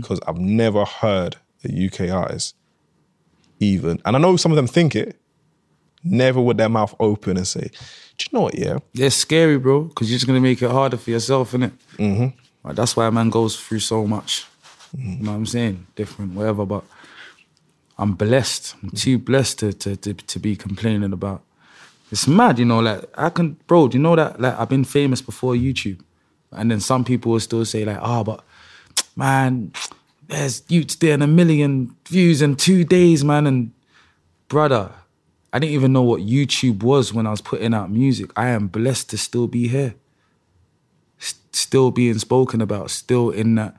because I've never heard a UK artist even, and I know some of them think it. Never with their mouth open and say, "Do you know what? Yeah, Yeah, it's scary, bro, because you're just gonna make it harder for yourself, innit? Mm-hmm. Like, that's why a man goes through so much. You know what I'm saying? Different, whatever. But I'm blessed. I'm too blessed to, to to to be complaining about. It's mad, you know. Like I can, bro. Do you know that? Like I've been famous before YouTube, and then some people will still say like, "Oh, but man, there's youths and a million views in two days, man." And brother, I didn't even know what YouTube was when I was putting out music. I am blessed to still be here, S- still being spoken about, still in that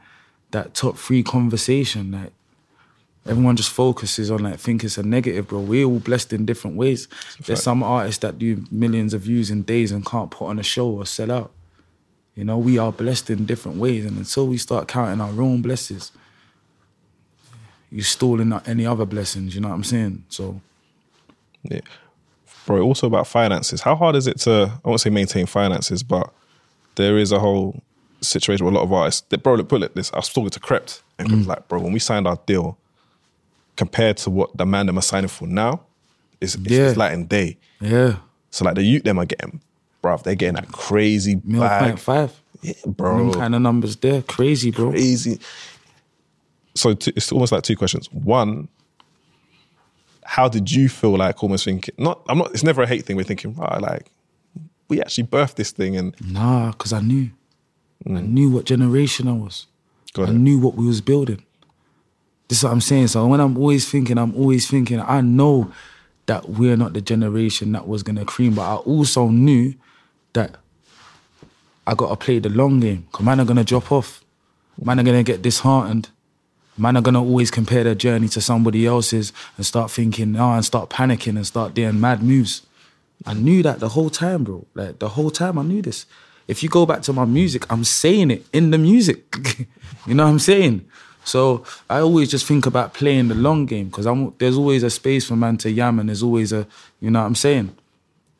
that top three conversation. Like everyone just focuses on like think it's a negative, bro. We're all blessed in different ways. There's some artists that do millions of views in days and can't put on a show or sell out. You know, we are blessed in different ways, and until we start counting our own blessings, you're stalling out any other blessings. You know what I'm saying? So. Yeah. Bro, also about finances. How hard is it to, I won't say maintain finances, but there is a whole situation with a lot of artists. That, bro, look, put it this. I was talking to Krept, and Krept was like, bro, when we signed our deal, compared to what the man them are signing for now, it's, it's, Yeah. it's light and day. Yeah. So, like, the youth them are getting, bro, they're getting that crazy Mil bag. point five. Yeah, Them bro. kind of numbers there. Crazy, bro. crazy. So two, it's almost like two questions. One, how did you feel like almost thinking? Not, I'm not. It's never a hate thing. We're thinking, right, like we actually birthed this thing, and Nah, because I knew. I mm. knew what generation I was. Got I it. knew what we was building. This is what I'm saying. So when I'm always thinking, I'm always thinking, I know that we're not the generation that was gonna cream, but I also knew that I gotta play the long game. Cause man are gonna drop off. Man are gonna get disheartened. man are gonna always compare their journey to somebody else's and start thinking, oh, and start panicking and start doing mad moves. I knew that the whole time, bro. Like the whole time I knew this. If you go back to my music, I'm saying it in the music. you know what I'm saying? So I always just think about playing the long game because I'm there's always a space for man to yam and there's always a you know what I'm saying.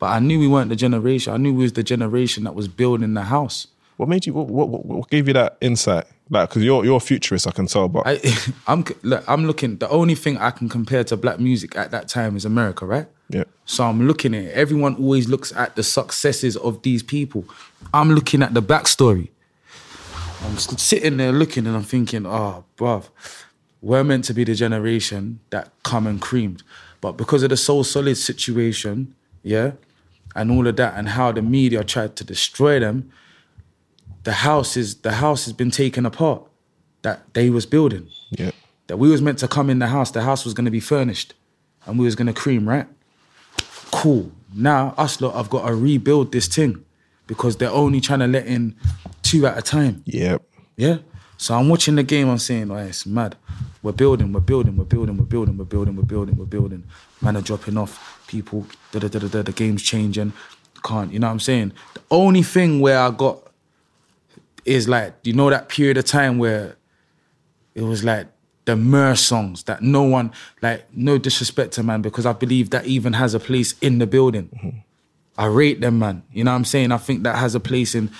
But I knew we weren't the generation. I knew we was the generation that was building the house. What made you? What, what, what gave you that insight? Like, because you're you're a futurist, I can tell. But I, I'm look, I'm looking. The only thing I can compare to black music at that time is America, right? Yeah, So I'm looking at it. Everyone always looks at the successes of these people. I'm looking at the backstory. I'm sitting there looking and I'm thinking, oh, bruv, we're meant to be the generation that come and creamed. But because of the So Solid situation, yeah, and all of that, and how the media tried to destroy them, the house is the house has been taken apart that they was building. yeah, That we was meant to come in the house, the house was gonna be furnished, and we was gonna cream, right? Cool. Now us lot have got to rebuild this thing because they're only trying to let in two at a time. yeah. Yeah. So I'm watching the game. I'm saying, oh, it's mad. We're building. We're building. We're building. We're building. We're building. We're building. We're building. Man are dropping off. People. Da da da da da. The game's changing. Can't. You know what I'm saying? The only thing where I got is like, you know, that period of time where it was like the Mer songs that no one, like, no disrespect to man, because I believe that even has a place in the building. I rate them, man. You know what I'm saying? I think that has a place in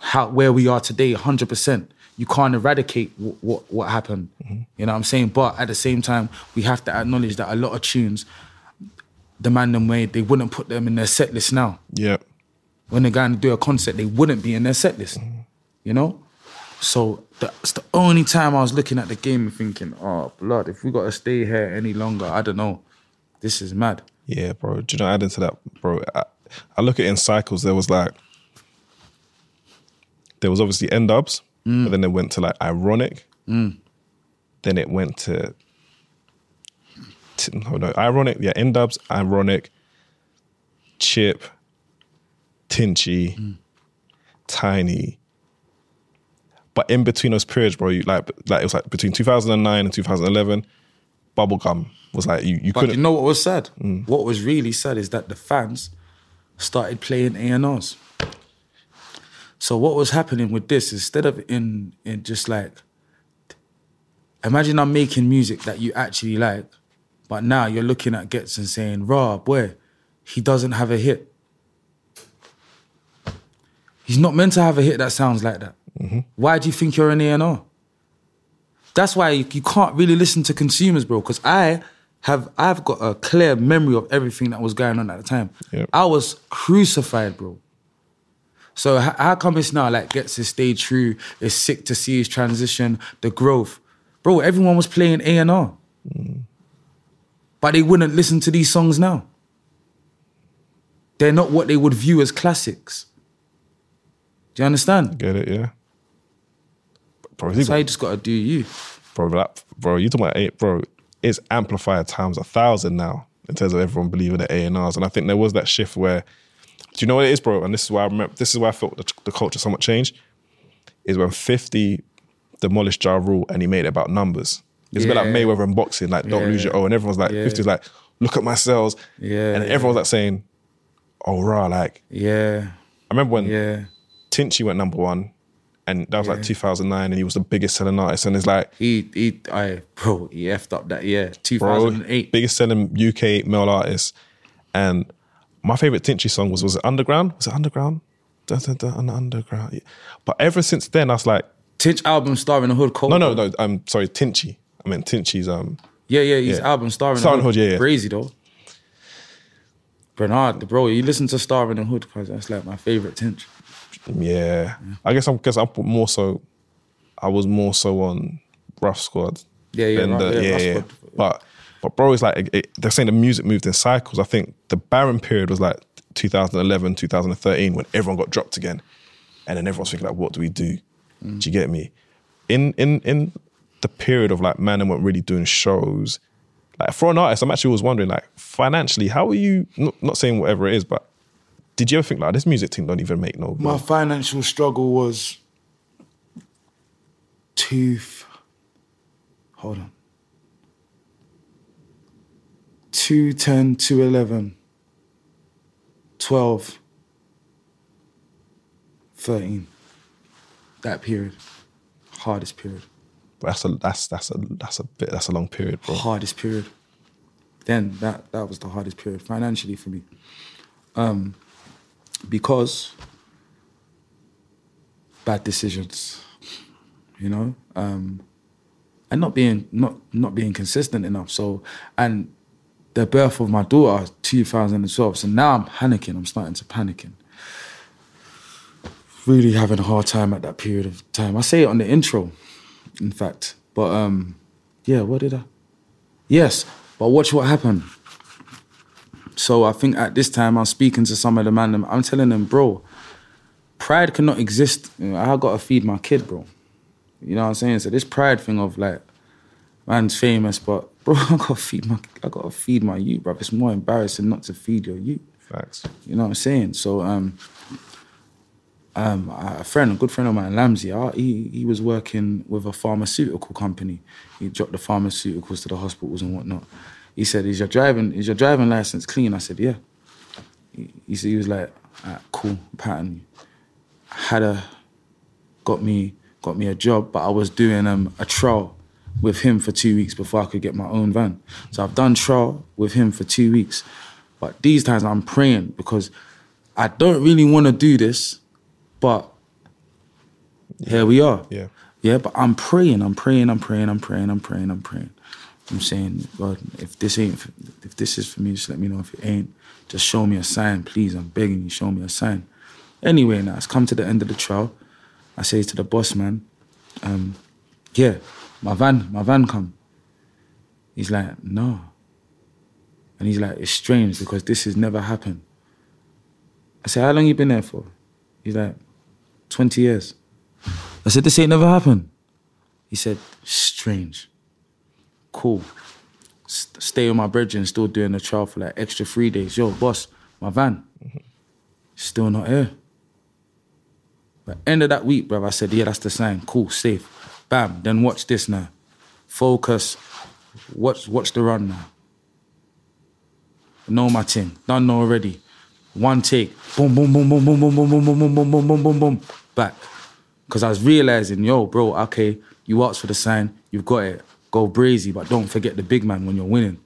how where we are today, 100%. You can't eradicate what what, what happened. You know what I'm saying? But at the same time, we have to acknowledge that a lot of tunes, the man them made, they wouldn't put them in their set list now. Yeah. When they're going to do a concert, they wouldn't be in their set list. You know? So that's the only time I was looking at the game and thinking, oh, blood, if we got to stay here any longer, I don't know. This is mad. Yeah, bro. Do you know, adding to that, bro, I, I look at it in cycles. There was like, there was obviously N-Dubz, but then it went to like Ironik. Mm. Then it went to, t- no, no, Ironik. Yeah, end ups, Ironik, chip, tinchy, mm. tiny. But in between those periods, bro, you like, like it was like between 2009 and 2011, bubblegum was like you, you But couldn't. you know what was sad? Mm. What was really sad is that the fans started playing A&Rs. So what was happening with this, instead of in in just like imagine I'm making music that you actually like, but now you're looking at Ghetts and saying, raw, boy, he doesn't have a hit. He's not meant to have a hit that sounds like that. Mm-hmm. Why do you think you're an A&R? That's why you, you can't really listen to consumers, bro. Because I have I've got a clear memory of everything that was going on at the time. Yep. I was crucified, bro. So h- how come it's now like Ghetts to stay true? It's sick to see his transition, the growth, bro. Everyone was playing A and R, mm. but they wouldn't listen to these songs now. They're not what they would view as classics. Do you understand? Get it? Yeah. Bro, So even- you just gotta do you. bro, that, bro, you talking about A, bro? It's amplified times a thousand now in terms of everyone believing the A and R's, and I think there was that shift where, do you know what it is, bro? And this is why I remember. This is why I felt the, the culture somewhat changed. Is when Fifty demolished Ja Rule and he made it about numbers. It's a bit like Mayweather and boxing, like don't Yeah. lose your O, and everyone's like, Yeah. 50's like, look at my cells, Yeah, and everyone's like saying, oh rah, like Yeah, I remember when yeah. Tinchy went number one, and that was like 2009, and he was the biggest selling artist, and it's like. He he I bro, he effed up that year. bro. 2008. Biggest selling UK male artist. And my favorite Tinchy song was was it Underground? Was it Underground? Da, da, da, underground. Yeah. But ever since then, I was like, Tinch album starring the Hood Cole. no, no, no. I'm sorry, Tinchy. I meant Tinchy's. Um, Yeah, yeah, his Yeah. album starring Starring the Hood. Hood, yeah, yeah. Crazy though. Bernard, bro, you listen to Star in the Hood because that's like my favorite Tinch. Yeah. I guess I'm because I'm more so. I was more so on Ruff Sqwad. Yeah, yeah, right, the- yeah, yeah, yeah. But but bro, it's like it, it- they're saying the music moved in cycles. I think the barren period was like 2011, 2013 when everyone got dropped again, and then everyone's thinking like, what do we do? Mm. Do you get me? In in in the period of like man and weren't really doing shows. Like for an artist, I'm actually always wondering like financially, how are you? Not, not saying whatever it is, but did you ever think like this music team don't even make no? My financial struggle was two, hold on. 210, 211, 12, 13. That period. Hardest period. That's a that's that's a that's a bit that's a long period, bro. Hardest period. Then that that was the hardest period financially for me. Um because bad decisions. You know? Um and not being not not being consistent enough. So and the birth of my daughter 2012. So now I'm panicking. I'm starting to panicking. Really having a hard time at that period of time. I say it on the intro, in fact. But um, yeah, what did I? Yes, but watch what happened. So I think at this time I'm speaking to some of the man. I'm telling them, bro, pride cannot exist. You know, I gotta feed my kid, bro. You know what I'm saying? So this pride thing of like, man's famous, but bro, I gotta feed my, I gotta feed my youth, bro. It's more embarrassing not to feed your youth. Facts. You know what I'm saying? So um, um, a friend, a good friend of mine, Lamsey, uh, he he was working with a pharmaceutical company. He dropped the pharmaceuticals to the hospitals and whatnot. He said, "Is your driving is your driving license clean?" I said, "Yeah." He, he said he was like, "Alright, "Cool, pattern." Had a got me got me a job, but I was doing um, a trial with him for two weeks before I could get my own van. So I've done trial with him for two weeks. But these times I'm praying because I don't really want to do this, but here we are. Yeah. Yeah, but I'm praying, I'm praying, I'm praying, I'm praying, I'm praying, I'm praying. I'm saying, God, if this ain't, if this is for me, just let me know. If it ain't, just show me a sign, please. I'm begging you, show me a sign. Anyway, now it's come to the end of the trial. I say to the boss man, um, yeah, my van, my van come. He's like, no. And he's like, it's strange because this has never happened. I said, how long you been there for? He's like, 20 years. I said, this ain't never happened. He said, strange. Cool. S- stay with my brethren, still doing the trial for like extra three days. Yo, boss, my van, still not here. But end of that week, bruv, I said, yeah, that's the sign. Cool, safe. Bam. Then watch this now. Focus. Watch watch the run now. Know my thing. Done know already. One take. Boom, boom, boom, boom, boom, boom, boom, boom, boom, boom, boom, boom, boom, boom, boom. Back. Cause I was realizing, yo, bro, okay, you asked for the sign, you've got it. Go brazy, but don't forget the big man when you're winning.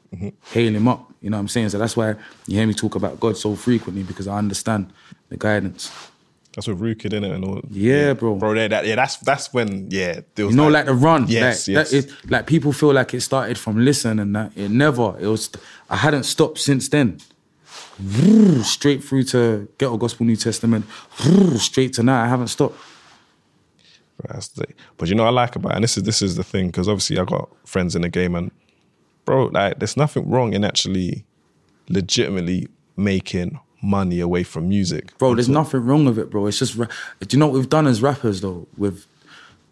Hail him up. You know what I'm saying? So that's why you hear me talk about God so frequently, because I understand the guidance. That's with Rookie in it and all. Yeah, bro. Bro, yeah, that, yeah, that's that's when yeah, You know, like, the run. Yes, like, yes. That is, like people feel like it started from listen and that. It never. It was. I hadn't stopped since then. Straight through to Ghetto Gospel New Testament. Straight to now. I haven't stopped. Right, that's the, but you know what I like about it, and this is this is the thing because obviously I got friends in the game and bro, like there's nothing wrong in actually legitimately making money away from music, Bro, there's nothing wrong with it, bro. It's just, ra- do you know what we've done as rappers though? We've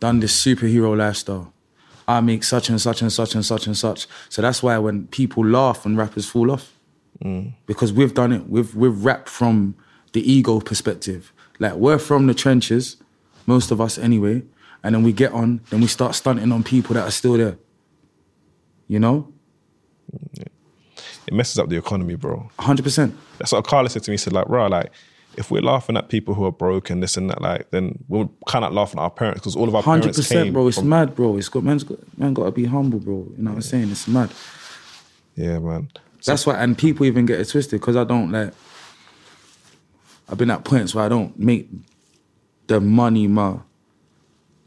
done this superhero lifestyle. I make such and such and such and such and such. So that's why when people laugh and rappers fall off, mm. because we've done it. We've we've rapped from the ego perspective. Like we're from the trenches, most of us anyway. And then we get on, then we start stunting on people that are still there. You know, It messes up the economy, bro. hundred percent. That's what Carla said to me. He said like, bro, like if we're laughing at people who are broke and this and that, like then we're kind of laughing at our parents because all of our Hundred parents percent, came bro. It's from- mad, bro. It's got man's got man got to be humble, bro. You know what I'm saying? It's mad. Yeah, man. So, That's why, and people even get it twisted because I don't like. I've been at points where I don't make the money my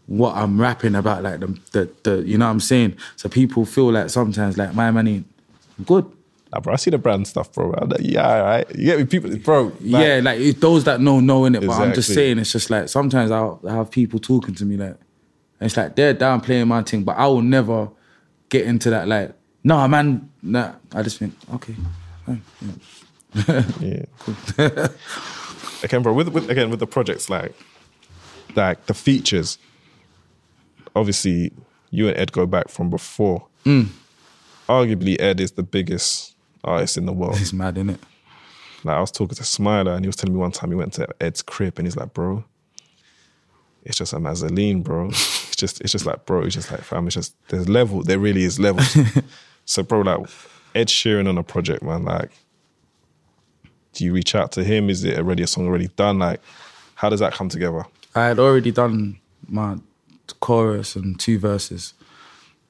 what I'm rapping about, like the the, the you know what I'm saying. So people feel like sometimes like my money good. Nah, bro, I see the brand stuff, bro. Like, yeah, all right. You get me, people, bro. like- yeah, like it, those that know know in it. But I'm just saying, it's just like sometimes I'll have people talking to me like, and it's like they're downplaying my thing, but I will never get into that. Like, nah, man, nah. I just think, okay, fine, yeah. Yeah. again, bro, with, with again with the projects like like the features, obviously you and Ed go back from before. Mm. Arguably, Ed is the biggest artist in the world. He's mad, isn't it? Like I was talking to Smiler and he was telling me one time he went to Ed's crib and he's like, bro, it's just a mazzoline, bro. It's just it's just like bro, it's just like fam, it's just there's level, there really is levels. so bro, like Ed Sheeran on a project, man, like do you reach out to him? Is it already a song already done? Like, how does that come together? I had already done my chorus and two verses,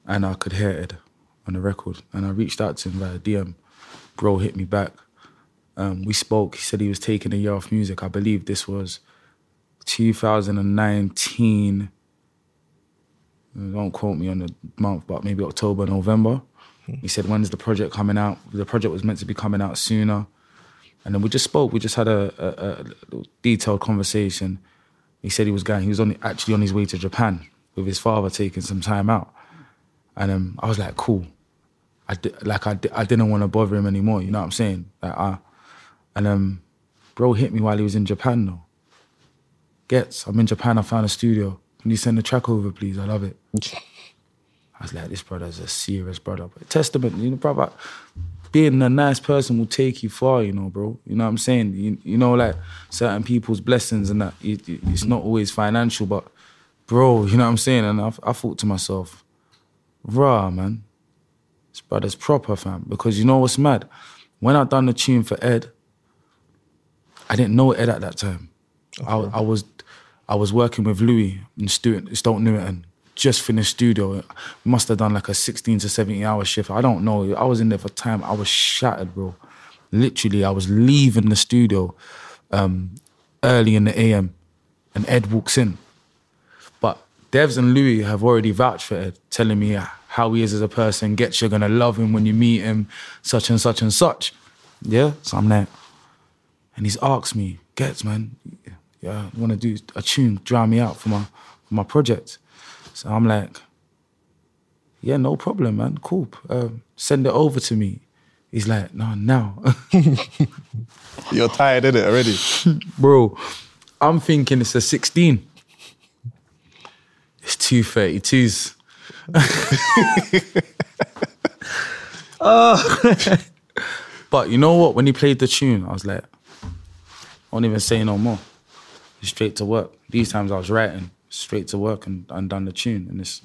and I could hear it on the record. And I reached out to him via DM. Bro hit me back. Um, we spoke. He said he was taking a year off music. I believe this was 2019. Don't quote me on the month, but maybe October, November. He said, "When's the project coming out?" The project was meant to be coming out sooner. And then we just spoke. We just had a, a, a detailed conversation. He said he was going. He was on actually on his way to Japan with his father, taking some time out. And um, I was like, cool. I di- like I, di- I didn't want to bother him anymore. You know what I'm saying? Like, I, and um, bro hit me while he was in Japan though. Ghetts, I'm in Japan. I found a studio. Can you send the track over, please? I love it. I was like, this brother's a serious brother. But testament, you know, brother being a nice person will take you far, you know, bro. You know what I'm saying? You, you know, like certain people's blessings and that, it, it, it's not always financial, but bro, you know what I'm saying? And I, I thought to myself, rah, man, this brother's proper, fam. Because you know what's mad? When I done the tune for Ed, I didn't know Ed at that time. I, I was I was working with Louis and Stuart, Stoke Newington, just finished studio. Must have done like a 16 to 17 hour shift. I don't know. I was in there for time. I was shattered, bro. Literally, I was leaving the studio um, early in the AM, and Ed walks in. But Devs and Louis have already vouched for Ed, telling me how he is as a person. Ghetts you're gonna love him when you meet him, such and such and such. Yeah, so I'm there, and he's asked me, Ghetts man, yeah, to do a tune, drown me out for my for my project. So I'm like, yeah, no problem, man. Cool. Um, send it over to me. He's like, no, now. You're tired in it already. Bro, I'm thinking it's a 16. It's 232s. oh. but you know what? When he played the tune, I was like, I won't even say no more. Straight to work. These times I was writing straight to work and, and done the tune. And it's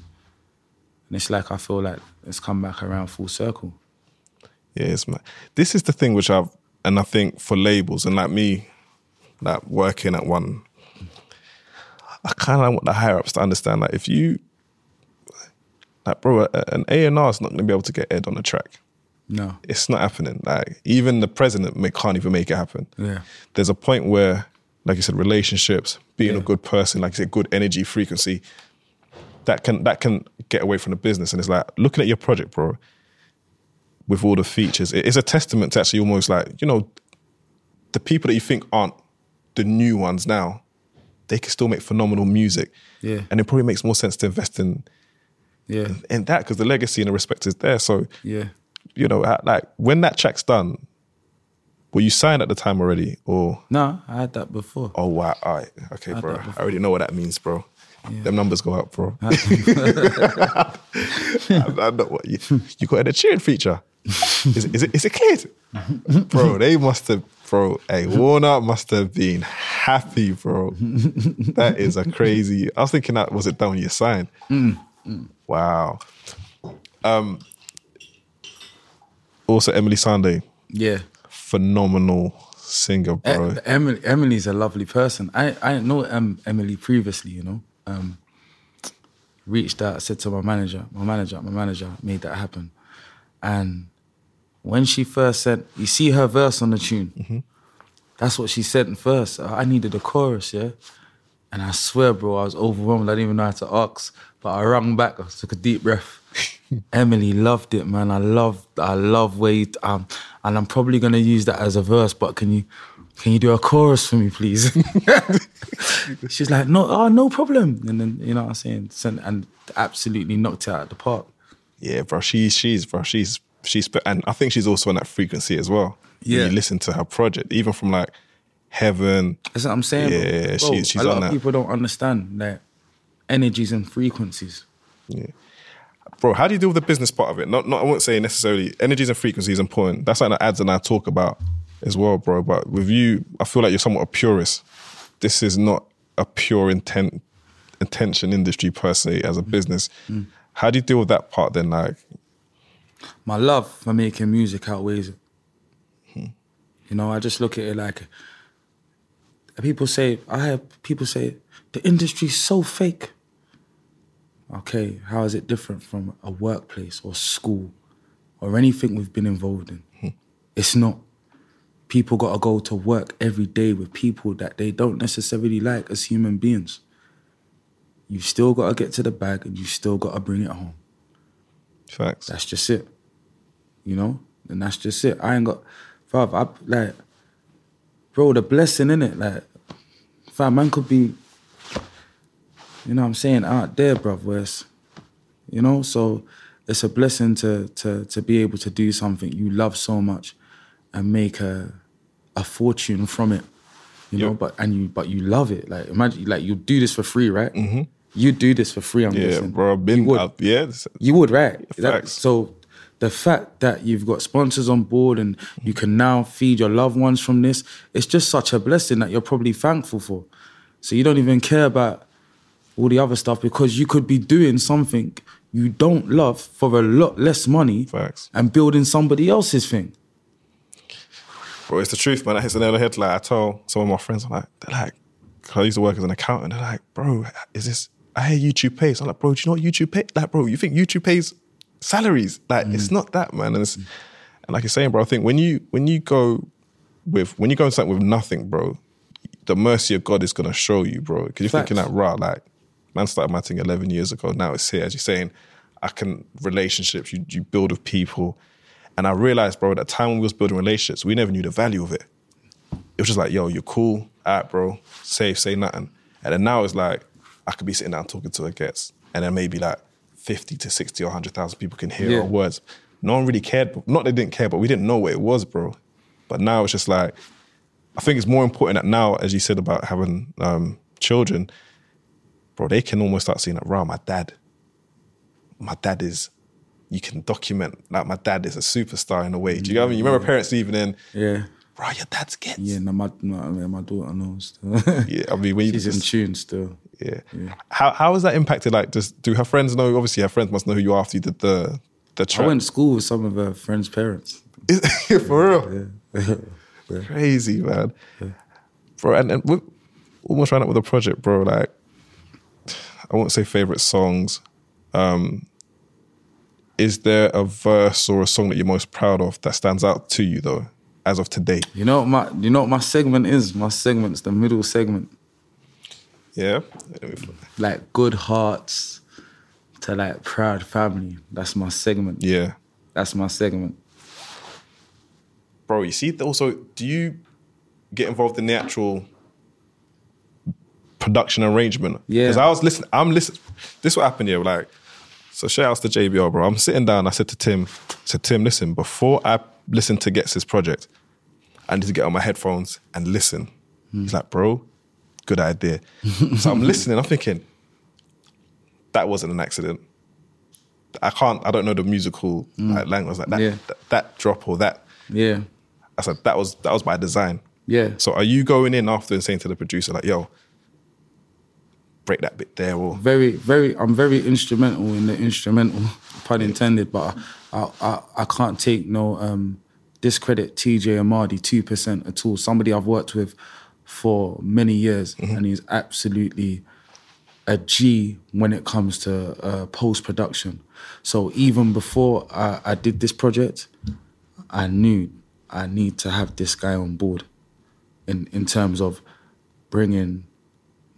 and it's like I feel like it's come back around full circle. Yeah, it's man. This is the thing which I've and I think for labels and like me, like working at one, I kind of want the higher ups to understand that like if you, like bro, an A and R is not going to be able to get Ed on the track. No, it's not happening. Like even the president may, can't even make it happen. Yeah, there's a point where like you said, relationships, being yeah. a good person, like you said, good energy, frequency, that can that can get away from the business. And it's like looking at your project, bro, with all the features, it's a testament to actually almost like, you know, the people that you think aren't the new ones now, they can still make phenomenal music. Yeah. And it probably makes more sense to invest in yeah. in, in that because the legacy and the respect is there. So yeah. You know, like when that track's done, were you signed at the time already, or no? I had that before. Oh wow! All right, okay, I bro. I already know what that means, bro. Yeah. Them numbers go up, bro. I, I know what you, you got in a Sheeran feature. Is it, is it? Is it kid? bro, they must have, bro. Hey, Warner must have been happy, bro. that is a crazy. I was thinking that was it done when you signed? Mm, mm. Wow. Um. Also, Emeli Sandé. Yeah phenomenal singer, bro. E- Emeli, Emeli's a lovely person. I I know um, Emeli previously, you know. Um, reached out, said to my manager, my manager, my manager made that happen. And when she first said, you see her verse on the tune, mm-hmm. that's what she said first. I needed a chorus, yeah. And I swear, bro, I was overwhelmed. I didn't even know how to ask, but I rung back. I took a deep breath. Emeli loved it, man. I love, I love you, um, and I'm probably gonna use that as a verse. But can you, can you do a chorus for me, please? She's like, no, oh, no problem. And then you know what I'm saying, and absolutely knocked it out of the park. Yeah, bro. She's she's bro. She's she's and I think she's also on that frequency as well. Yeah, when you listen to her project, even from like Heaven. That's what I'm saying. Yeah, bro. She, she's a lot on of that. people don't understand that energies and frequencies. Yeah bro, how do you deal with the business part of it? Not, not I won't say necessarily energies and frequencies important. That's something that ads and I talk about as well, bro. But with you, I feel like you're somewhat a purist. This is not a pure intent intention industry per se as a mm. business. Mm. How do you deal with that part then? Like, my love for making music outweighs it. Hmm. You know, I just look at it like people say. I have people say the industry's so fake. Okay, how is it different from a workplace or school or anything we've been involved in? Hmm. It's not. People got to go to work every day with people that they don't necessarily like as human beings. You still got to get to the bag and you still got to bring it home. facts. That's just it. You know? And that's just it. I ain't got Bruv, I like bro, the blessing in it, like fam, man could be you know what I'm saying, out there, bruv, where it's you know, so it's a blessing to to to be able to do something you love so much and make a a fortune from it. You know, Yep. but and you but you love it. Like imagine like you do this for free, right? Mm-hmm. You do this for free, I'm Yeah, guessing. bro. Been You would. up. Yeah, You would, right? That- so the fact that you've got sponsors on board and you can now feed your loved ones from this, it's just such a blessing that you're probably thankful for. So you don't even care about all the other stuff because you could be doing something you don't love for a lot less money Facts. and building somebody else's thing. bro, it's the truth, man. That hits the nail on the head. Like I tell some of my friends, I'm like, they're like, I used to work as an accountant. They're like, bro, is this? I hear YouTube pays. I'm like, bro, do you know what YouTube pay? Like, bro, you think YouTube pays salaries? Like, it's mm. not that, man. And, it's, mm. and like you're saying, bro, I think when you when you go with when you go into something with nothing, bro, the mercy of God is gonna show you, bro. Because you're thinking Facts. that, rah, like, man started my thing 11 years ago. Now it's here, as you're saying. I can relationships you you build with people, and I realized, bro, at the time when we was building relationships, we never knew the value of it. It was just like, yo, you're cool, all right, bro, safe, say nothing. And then now it's like, I could be sitting down talking to a guest, and then maybe like 50 to 60 or 100,000 people can hear Yeah. our words. No one really cared. Not they didn't care, but we didn't know what it was, bro. But now it's just like, I think it's more important that now, as you said about having um, children, bro, they can almost start seeing that, wow, my dad, my dad is, you can document, like my dad is a superstar in a way. Do you know what I mean? You remember parents even in, Yeah. bro, your dad's Ghetts. Yeah, no, my, my, yeah, my daughter knows. Yeah, I mean, when She's in tune still. yeah. How how has that impacted? Like, does do her friends know? Obviously, her friends must know who you are after you did the the I went to school with some of her friends' parents. For real, crazy man, bro. And, and almost ran up with a project, bro. Like, I won't say favorite songs. Um, is there a verse or a song that you're most proud of that stands out to you though, as of today? You know what my you know what my segment is? My segment's the middle segment. Yeah, Like good hearts to like proud family. That's my segment. yeah. That's my segment. bro, you see, also, do you get involved in the actual production arrangement? Yeah. Because I was listening, I'm listening. This is what happened here. Like, so shout outs to JBL, bro. I'm sitting down. I said to Tim, I said, Tim, listen, before I listen to Ghetts His project, I need to get on my headphones and listen. He's like, bro, good idea. so I'm listening. I'm thinking, that wasn't an accident. I can't. I don't know the musical like, mm. language like that, Yeah. that. That drop or that Yeah. I said that was that was by design. Yeah. So are you going in after and saying to the producer like, "Yo, break that bit there," or Very, very I'm very instrumental in the instrumental, pun intended, but I I, I can't take no um discredit TJ Amadi two percent at all. Somebody I've worked with for many years and he's absolutely a G when it comes to uh, post production. So even before I, I did this project, I knew I need to have this guy on board in in terms of bringing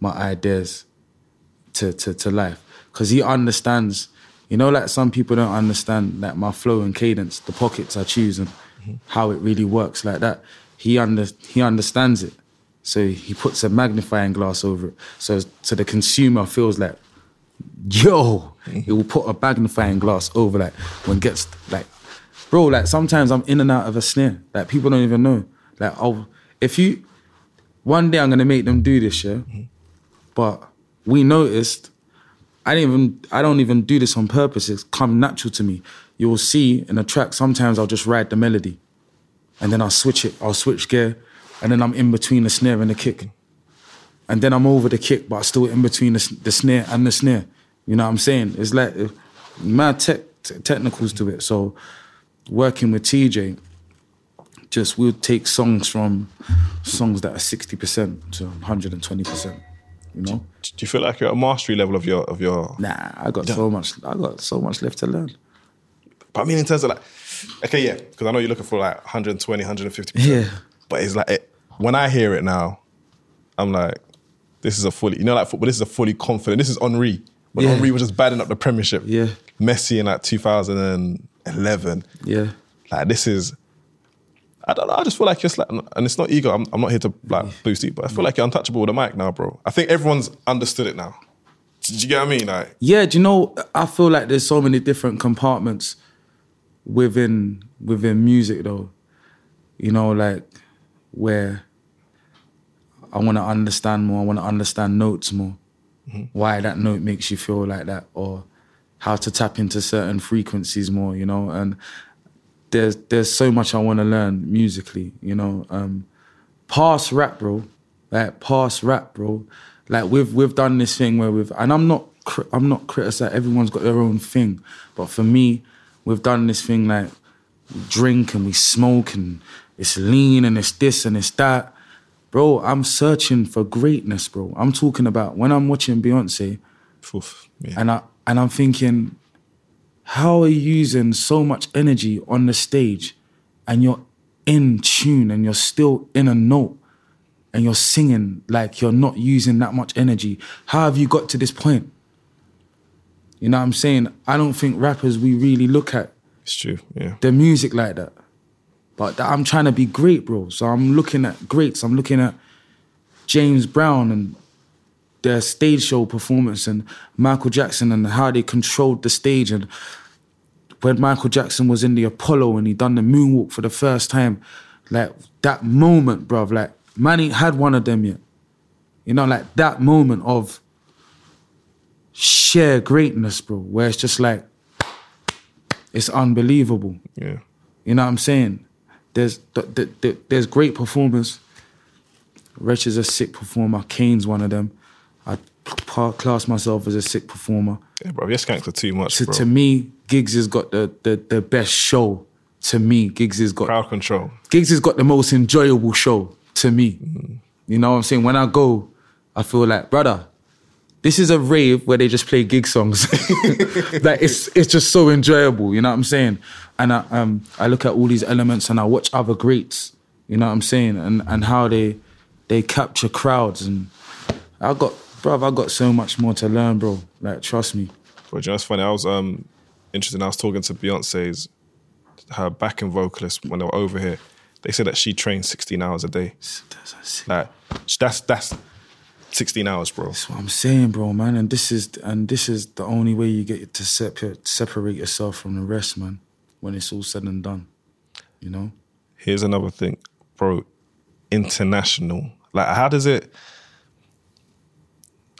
my ideas to to, to life. Because he understands. You know, like some people don't understand like my flow and cadence, the pockets I choose, and how it really works like that. He under he understands it, so he puts a magnifying glass over it, so so the consumer feels like, yo, he will put a magnifying glass over like when Ghetts like, bro, like sometimes I'm in and out of a snare, like people don't even know, like oh, if you, one day I'm gonna make them do this, yeah, but we noticed I didn't even I don't even do this on purpose. It's come natural to me. You'll see in a track sometimes I'll just ride the melody and then I'll switch it, I'll switch gear, and then I'm in between the snare and the kick. And then I'm over the kick, but I'm still in between the, the snare and the snare. You know what I'm saying? It's like uh, mad tech, technicals to it. So working with TJ, just we'll take songs from songs that are 60% to 120%. You know? Do you feel like you're at a mastery level of your of your? Nah, I got so much. I got so much left to learn. But I mean, in terms of like, okay, yeah, because I know you're looking for like 120, 150. Yeah. But it's like it, when I hear it now, I'm like, this is a fully, you know, like football. This is a fully confident. This is Henri when Yeah. Henri was just batting up the Premiership. Yeah. Messi in like 2011. Yeah. Like this is. I don't know. I just feel like you're like, and it's not ego. I'm, I'm not here to like boost you, but I feel like you're untouchable with a mic now, bro. I think everyone's understood it now. Do you get what I mean? Like, Yeah, do you know? I feel like there's so many different compartments within within music, though. You know, like where I want to understand more. I want to understand notes more. Mm-hmm. Why that note makes you feel like that, or how to tap into certain frequencies more. You know, and there's there's so much I want to learn musically. You know, um, past rap, bro. Like past rap, bro. Like we've we've done this thing where we've and I'm not I'm not criticizing. Everyone's got their own thing, but for me, we've done this thing like we drink and we smoke and it's lean and it's this and it's that. Bro, I'm searching for greatness, bro. I'm talking about when I'm watching Beyonce oof, yeah. and I and I'm thinking, how are you using so much energy on the stage and you're in tune and you're still in a note and you're singing like you're not using that much energy? How have you got to this point? You know what I'm saying? I don't think rappers we really look at it's true. Yeah. the music like that. But I'm trying to be great, bro. So I'm looking at greats. I'm looking at James Brown and their stage show performance and Michael Jackson and how they controlled the stage and when Michael Jackson was in the Apollo and he done the moonwalk for the first time, like that moment, bruv, like man ain't had one of them yet. You know, like that moment of sheer greatness, bro, where it's just like it's unbelievable. Yeah. You know what I'm saying? There's th- th- th- there's great performers. Rich is a sick performer. Kane's one of them. Class myself as a sick performer. Yeah, bro. Your skanks are too much, So, bro. to me, Giggs has got the, the the best show. To me, Giggs has got Crowd control. Giggs has got the most enjoyable show. To me, you know what I'm saying? When I go, I feel like brother. This is a rave where they just play Giggs songs. like it's it's just so enjoyable, you know what I'm saying? And I um I look at all these elements and I watch other greats, you know what I'm saying, and and how they they capture crowds and I got bro, I got so much more to learn, bro. Like trust me. But you know, it's funny. I was um interested. I was talking to Beyonce's her backing vocalist when they were over here. They said that she trains 16 hours a day. Like that's that's 16 hours, bro. That's what I'm saying, bro, man. And this is and this is the only way you get to separate separate yourself from the rest, man. When it's all said and done, you know. Here's another thing, bro. International. Like, how does it?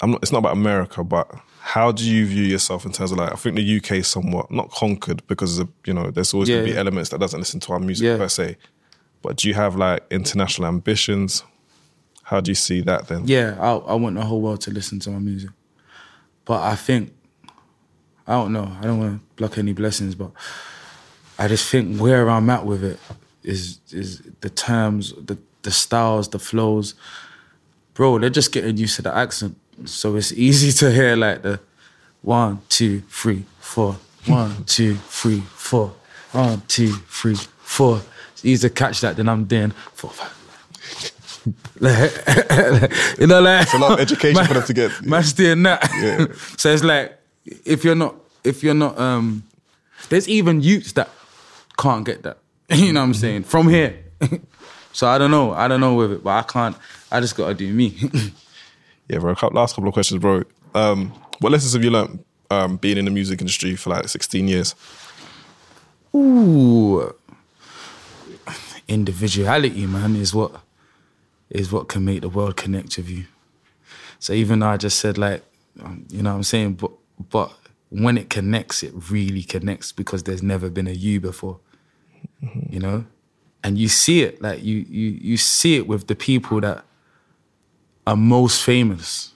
I'm not. It's not about America, but how do you view yourself in terms of like? I think the UK is somewhat not conquered because of you know there's always Yeah, gonna be yeah. elements that doesn't listen to our music Yeah. per se. But do you have like international ambitions? How do you see that then? Yeah, I I want the whole world to listen to my music, but I think I don't know. I don't want to block any blessings, but I just think where I'm at with it is is the terms, the the styles, the flows. Bro, they're just getting used to the accent, so it's easy to hear like the one, two, three, four, one, two, three, four, one, two, three, four. It's easy to catch that. than I'm doing four, five. Like, you know, like It's a lot of education for them to get. man's doing that. Yeah. so it's like if you're not if you're not um there's even youths that can't get that. you know what I'm saying? From here. so I don't know. I don't know with it, but I can't I just gotta do me. Yeah, bro. couple- Last couple of questions, bro. Um, what lessons have you learned um, being in the music industry for like 16 years? Ooh. Individuality, man, is what is what can make the world connect with you. So even though I just said like, um, you know what I'm saying, but but when it connects, it really connects because there's never been a you before. You know? And you see it, like you you you see it with the people that are most famous.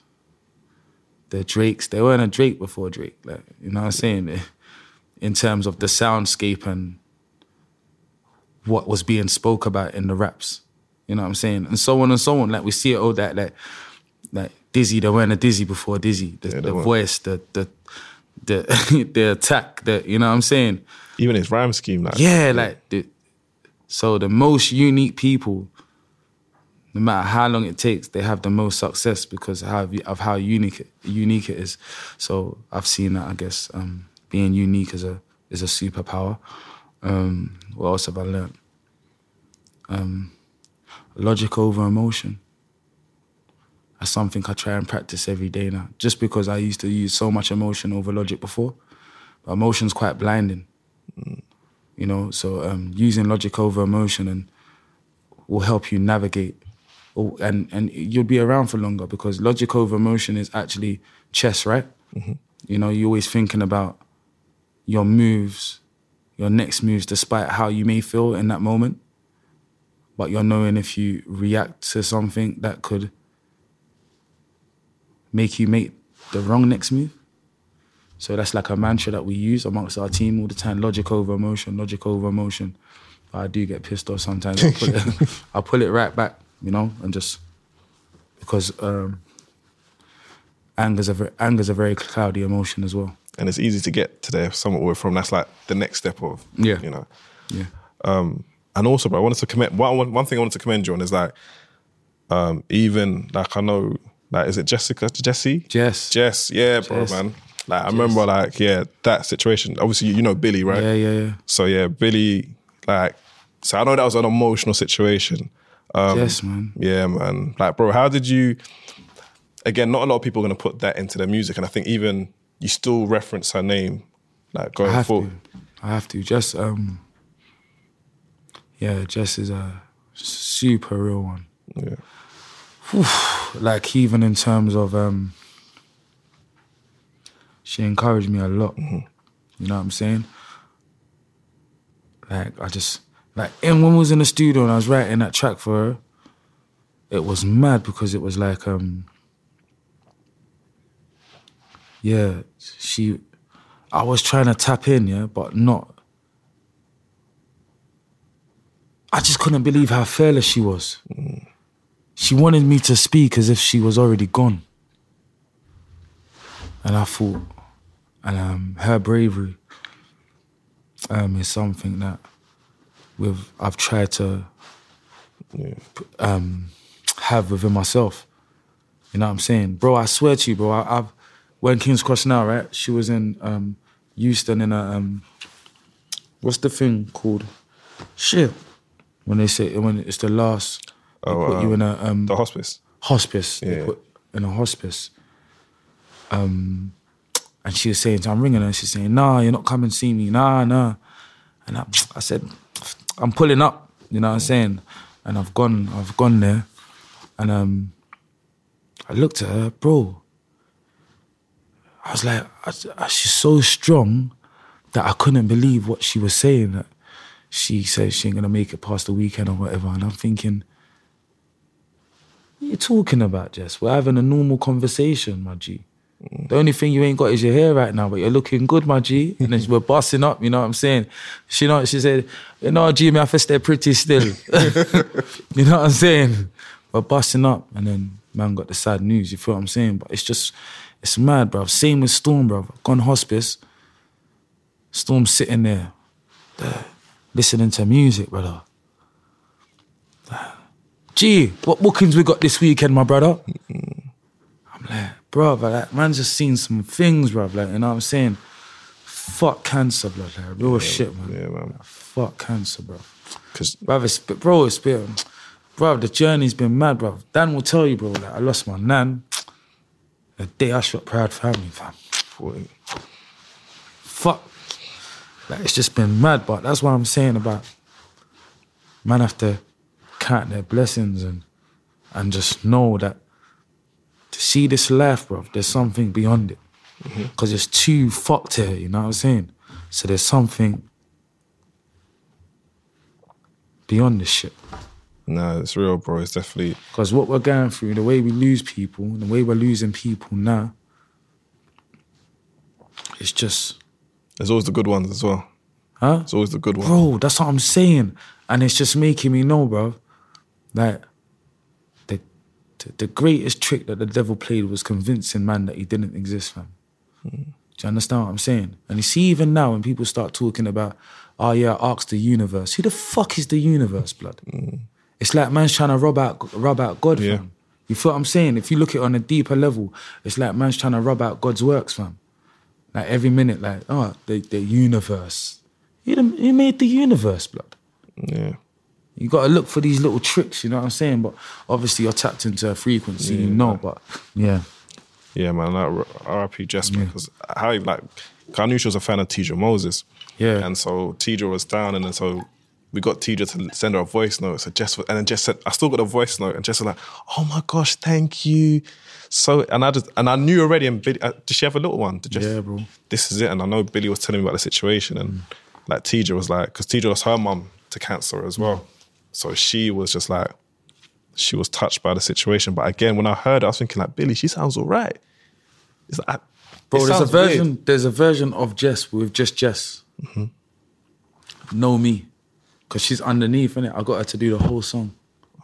The Drakes, they weren't a Drake before Drake. Like, you know what I'm saying? In terms of the soundscape and what was being spoke about in the raps. You know what I'm saying? And so on and so on. Like we see it all that like like Dizzee, they weren't a Dizzee before Dizzee. The, Yeah, the voice, the the the the attack, the you know what I'm saying? Even his rhyme scheme, like Yeah, like the, so the most unique people, no matter how long it takes, they have the most success because of how, of how unique unique it is. So I've seen that. I guess um, being unique is a is a superpower. Um, what else have I learned? Um, logic over emotion. That's something I try and practice every day now. Just because I used to use so much emotion over logic before, but emotion's quite blinding you know so um, using logic over emotion and will help you navigate or, and and you'll be around for longer because logic over emotion is actually chess right mm-hmm. you know you're always thinking about your moves your next moves despite how you may feel in that moment but you're knowing if you react to something that could make you make the wrong next move so that's like a mantra that we use amongst our team all the time. Logic over emotion, logic over emotion. But I do get pissed off sometimes. I pull it, I pull it right back, you know, and just because um, anger's a very, anger's a very cloudy emotion as well. and it's easy to get to there somewhat we're from. That's like the next step of Yeah. you know. Yeah. Um, and also, but I wanted to commend one, one thing I wanted to commend you on is like, um, even like I know, like is it Jessica, Jesse, Jess. Jess, yeah, bro, Jess. man. Like I remember, like yeah, that situation. Obviously, you, you know Billy, right? Yeah, yeah, yeah. So yeah, Billy, like, so I know that was an emotional situation. Um, Yes, man. Yeah, man. Like, bro, how did you? Again, not a lot of people are going to put that into their music, and I think even you still reference her name, like I going have forward. to. I have to. Just um yeah, Jess is a super real one. Yeah. like even in terms of um she encouraged me a lot you know what i'm saying like i just like and when we was in the studio and i was writing that track for her it was mad because it was like um yeah she i was trying to tap in yeah but not i just couldn't believe how fearless she was she wanted me to speak as if she was already gone. And I thought, and um, her bravery um, is something that with I've tried to um, have within myself. You know what I'm saying, bro? I swear to you, bro. I, I've when Kings Cross now, right? She was in um, Houston in a um, what's the thing called? Shit. When they say when it's the last, they Oh, put you um, in a um, The hospice. hospice. They Yeah. put in a hospice. Um, and she was saying, I'm ringing her. She's saying, Nah, you're not coming to see me. Nah, nah. And I, I said, I'm pulling up. You know what I'm saying? And I've gone, I've gone there, and um, I looked at her, bro. I was like, I, I- she's so strong that I couldn't believe what she was saying. That she said she ain't gonna make it past the weekend or whatever. And I'm thinking, what are you talking about, Jess? We're having a normal conversation, my G. The only thing you ain't got is your hair right now, but you're looking good, my G. And then we're busting up, you know what I'm saying? She know she said, you know, G, me have to stay pretty still. you know what I'm saying? We're busting up. And then man got the sad news, you feel what I'm saying? But it's just, it's mad, bruv. Same with Storm, bruv. Gone hospice. Storm sitting there, there, listening to music, brother. Gee, what bookings we got this weekend, my brother? I'm like, bro, like, man's just seen some things, bro. Like, you know what I'm saying? Fuck cancer, blood. Like, real shit, man. Yeah, man. Fuck cancer, bro. Because Bro, it's, bro, it's been, bro, the journey's been mad, bro. Dan will tell you, bro, like, I lost my nan the day I shot Proud Family, fam. Fuck. Like, it's just been mad, but that's what I'm saying about man have to count their blessings and and just know that to see this life, bro, there's something beyond it. Mm-hmm. Because it's too fucked here, you know what I'm saying? So there's something beyond this shit. No, it's real, bro. It's definitely Because what we're going through, the way we lose people, the way we're losing people now, it's just, there's always the good ones as well. huh? It's always the good ones. Bro, that's what I'm saying. And it's just making me know, bro, that the, the, the greatest trick that the devil played was convincing man that he didn't exist, fam. Hmm. Do you understand what I'm saying? And you see, even now, when people start talking about, oh yeah, ask the universe. Who the fuck is the universe, blood? Hmm. It's like man's trying to rub out, rub out God, Yeah. fam. You feel what I'm saying? If you look at it on a deeper level, it's like man's trying to rub out God's works, fam. Like every minute, like, oh, the, the universe. You, the, you made the universe, blood. Yeah. You got to look for these little tricks, you know what I'm saying? But obviously, you're tapped into a frequency, you know. But yeah, Yeah, man. Like R.I.P. Jesper, because how he, like, I knew she was a fan of Tidra Moses. Yeah. And so Tidra was down, and then so we got Tidra to send her a voice note. So Jess, and then Jess said, I still got a voice note, and Jess was like, "Oh my gosh, thank you." So, and I just, and I knew already. And Billy, uh, did she have a little one? Did Jess- Yeah, bro. This is it. And I know Billy was telling me about the situation, and like Tidra was like, because Tidra lost her mum to cancer as well. So she was just like, she was touched by the situation. But again, when I heard, it, I was thinking like, Billy, she sounds all right. It's like, bro. it There's a sounds weird. version. There's a version of Jess with just Jess. Mm-hmm. Know me, because she's underneath, innit? I got her to do the whole song.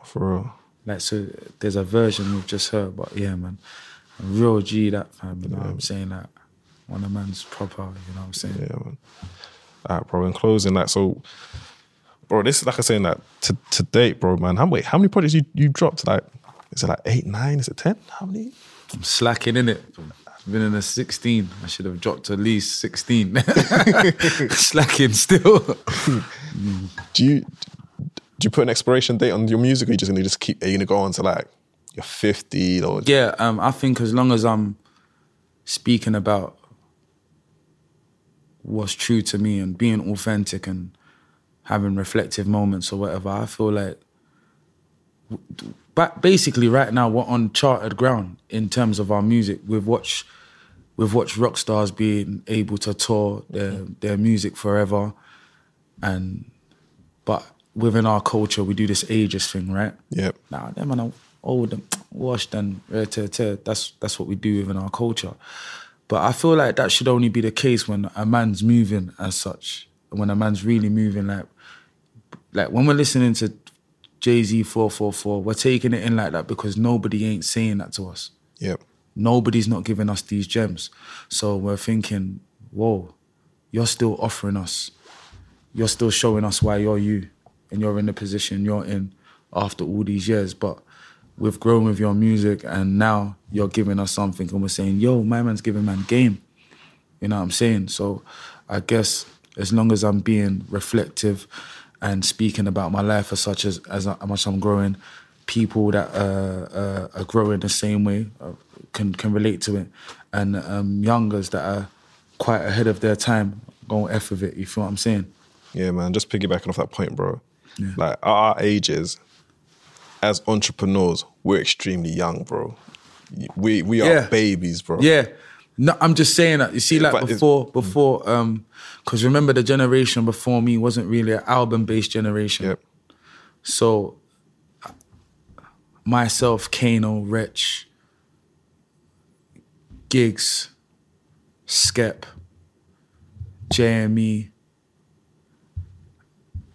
for real. Like so, there's a version with just her. But yeah, man, a real G that fam. You know what I'm saying? That one of man's proper. You know what I'm saying? Yeah, man. All right, bro. In closing, like, so, bro, this is like I am saying that to, to date, bro, man. How wait, how many projects you you dropped? Like, is it like eight, nine? Is it ten? How many? I'm slacking in it. I've been in a 16. I should have dropped at least 16. slacking still. Do you do you put an expiration date on your music, or are you just gonna just keep? Are you gonna go on to like you're fifty or yeah, um, I think as long as I'm speaking about what's true to me and being authentic and having reflective moments or whatever, I feel like but basically right now we're on charted ground in terms of our music. We've watched we've watched rock stars being able to tour their mm-hmm. their music forever and but within our culture we do this ageist thing, right? Yep. Nah, them man are old and washed and rare tear, tear. That's that's what we do within our culture. But I feel like that should only be the case when a man's moving as such. When a man's really moving, like like when we're listening to Jay Z four four four, we're taking it in like that because nobody ain't saying that to us. Yep. Nobody's not giving us these gems. So we're thinking, whoa, you're still offering us, you're still showing us why you're you and you're in the position you're in after all these years. But we've grown with your music and now you're giving us something and we're saying, yo, my man's giving man game. You know what I'm saying? So I guess as long as I'm being reflective and speaking about my life as such as, as much I'm growing, people that uh, uh, are growing the same way uh, can can relate to it, and um, youngers that are quite ahead of their time going f with it. You feel what I'm saying? Yeah, man. Just piggybacking off that point, bro. Like at our ages, as entrepreneurs, we're extremely young, bro. We we are Yeah. babies, bro. Yeah. No, I'm just saying that. You see, like But before, before, um, because remember the generation before me wasn't really an album-based generation. Yep. So myself, Kano, Rich, Giggs, Skep, JME,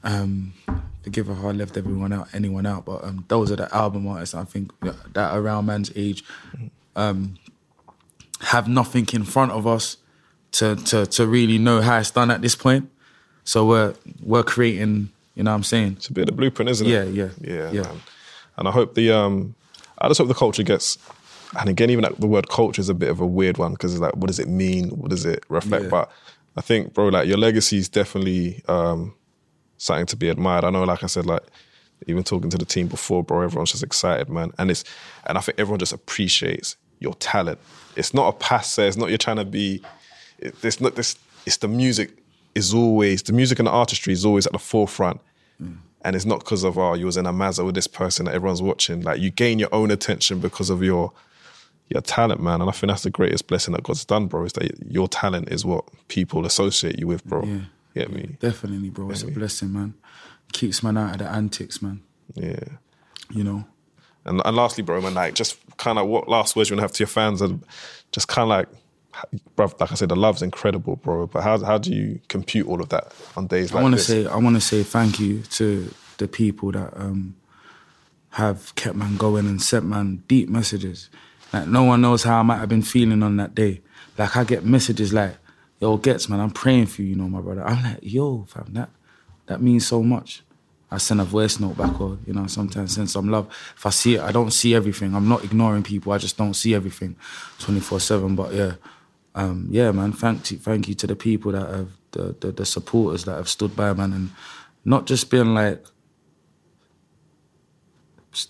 um, forgive if I left everyone out, anyone out, but um, those are the album artists I think that, that around man's age um, have nothing in front of us to, to to really know how it's done at this point. So we're we're creating, you know what I'm saying? It's a bit of the blueprint, isn't it? Yeah, yeah, yeah, yeah. Man. And I hope the um, I just hope the culture gets. And again, even like the word culture is a bit of a weird one because it's like, what does it mean? What does it reflect? Yeah. But I think, bro, like your legacy is definitely um, something to be admired. I know, like I said, like even talking to the team before, bro, everyone's just excited, man. And it's and I think everyone just appreciates your talent. It's not a passe. It's not you're trying to be. it- It's not this. It's the music is always the music and the artistry is always at the forefront. And it's not because of oh you was in a Mazda with this person that everyone's watching. Like you gain your own attention because of your your talent, man. And I think that's the greatest blessing that God's done, bro. Is that your talent is what people associate you with, bro. Yeah. Get me? Definitely, bro. It's a blessing, man. Keeps man out of the antics, man. Yeah. You know. And, and lastly, bro, man, like just kind of what last words you want to have to your fans and just kind of like, bro, like I said, the love's incredible, bro. But how how do you compute all of that on days like I want to this? say I want to say thank you to the people that um, have kept man going and sent man deep messages. Like no one knows how I might have been feeling on that day. Like I get messages like, "Yo, Ghetts man, I'm praying for you, you know, my brother." I'm like, "Yo, fam, that that means so much." I send a voice note back or, you know, sometimes send some love. If I see it, I don't see everything. I'm not ignoring people. I just don't see everything 24-7. But yeah, um, yeah, man, thank you, thank you to the people that have, the, the, the supporters that have stood by, man, and not just being like,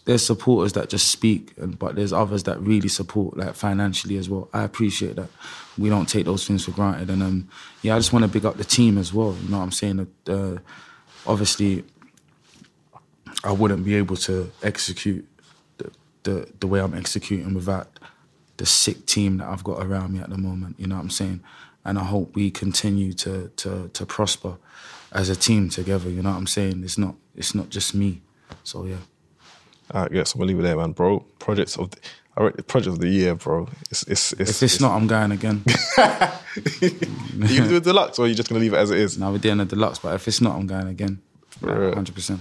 there's supporters that just speak, and but there's others that really support, like financially as well. I appreciate that. We don't take those things for granted, and um, yeah, I just want to big up the team as well. You know what I'm saying? Uh, obviously, I wouldn't be able to execute the, the the way I'm executing without the sick team that I've got around me at the moment. You know what I'm saying? And I hope we continue to to to prosper as a team together. You know what I'm saying? It's not it's not just me. So yeah. All right, yeah, so we'll leave it there, man, bro. Projects of the, I read project of the year, bro. It's it's it's. If it's not, I'm going again. you gonna do a deluxe, or are you just gonna leave it as it is? now we're doing a deluxe, but if it's not, I'm going again. Hundred percent.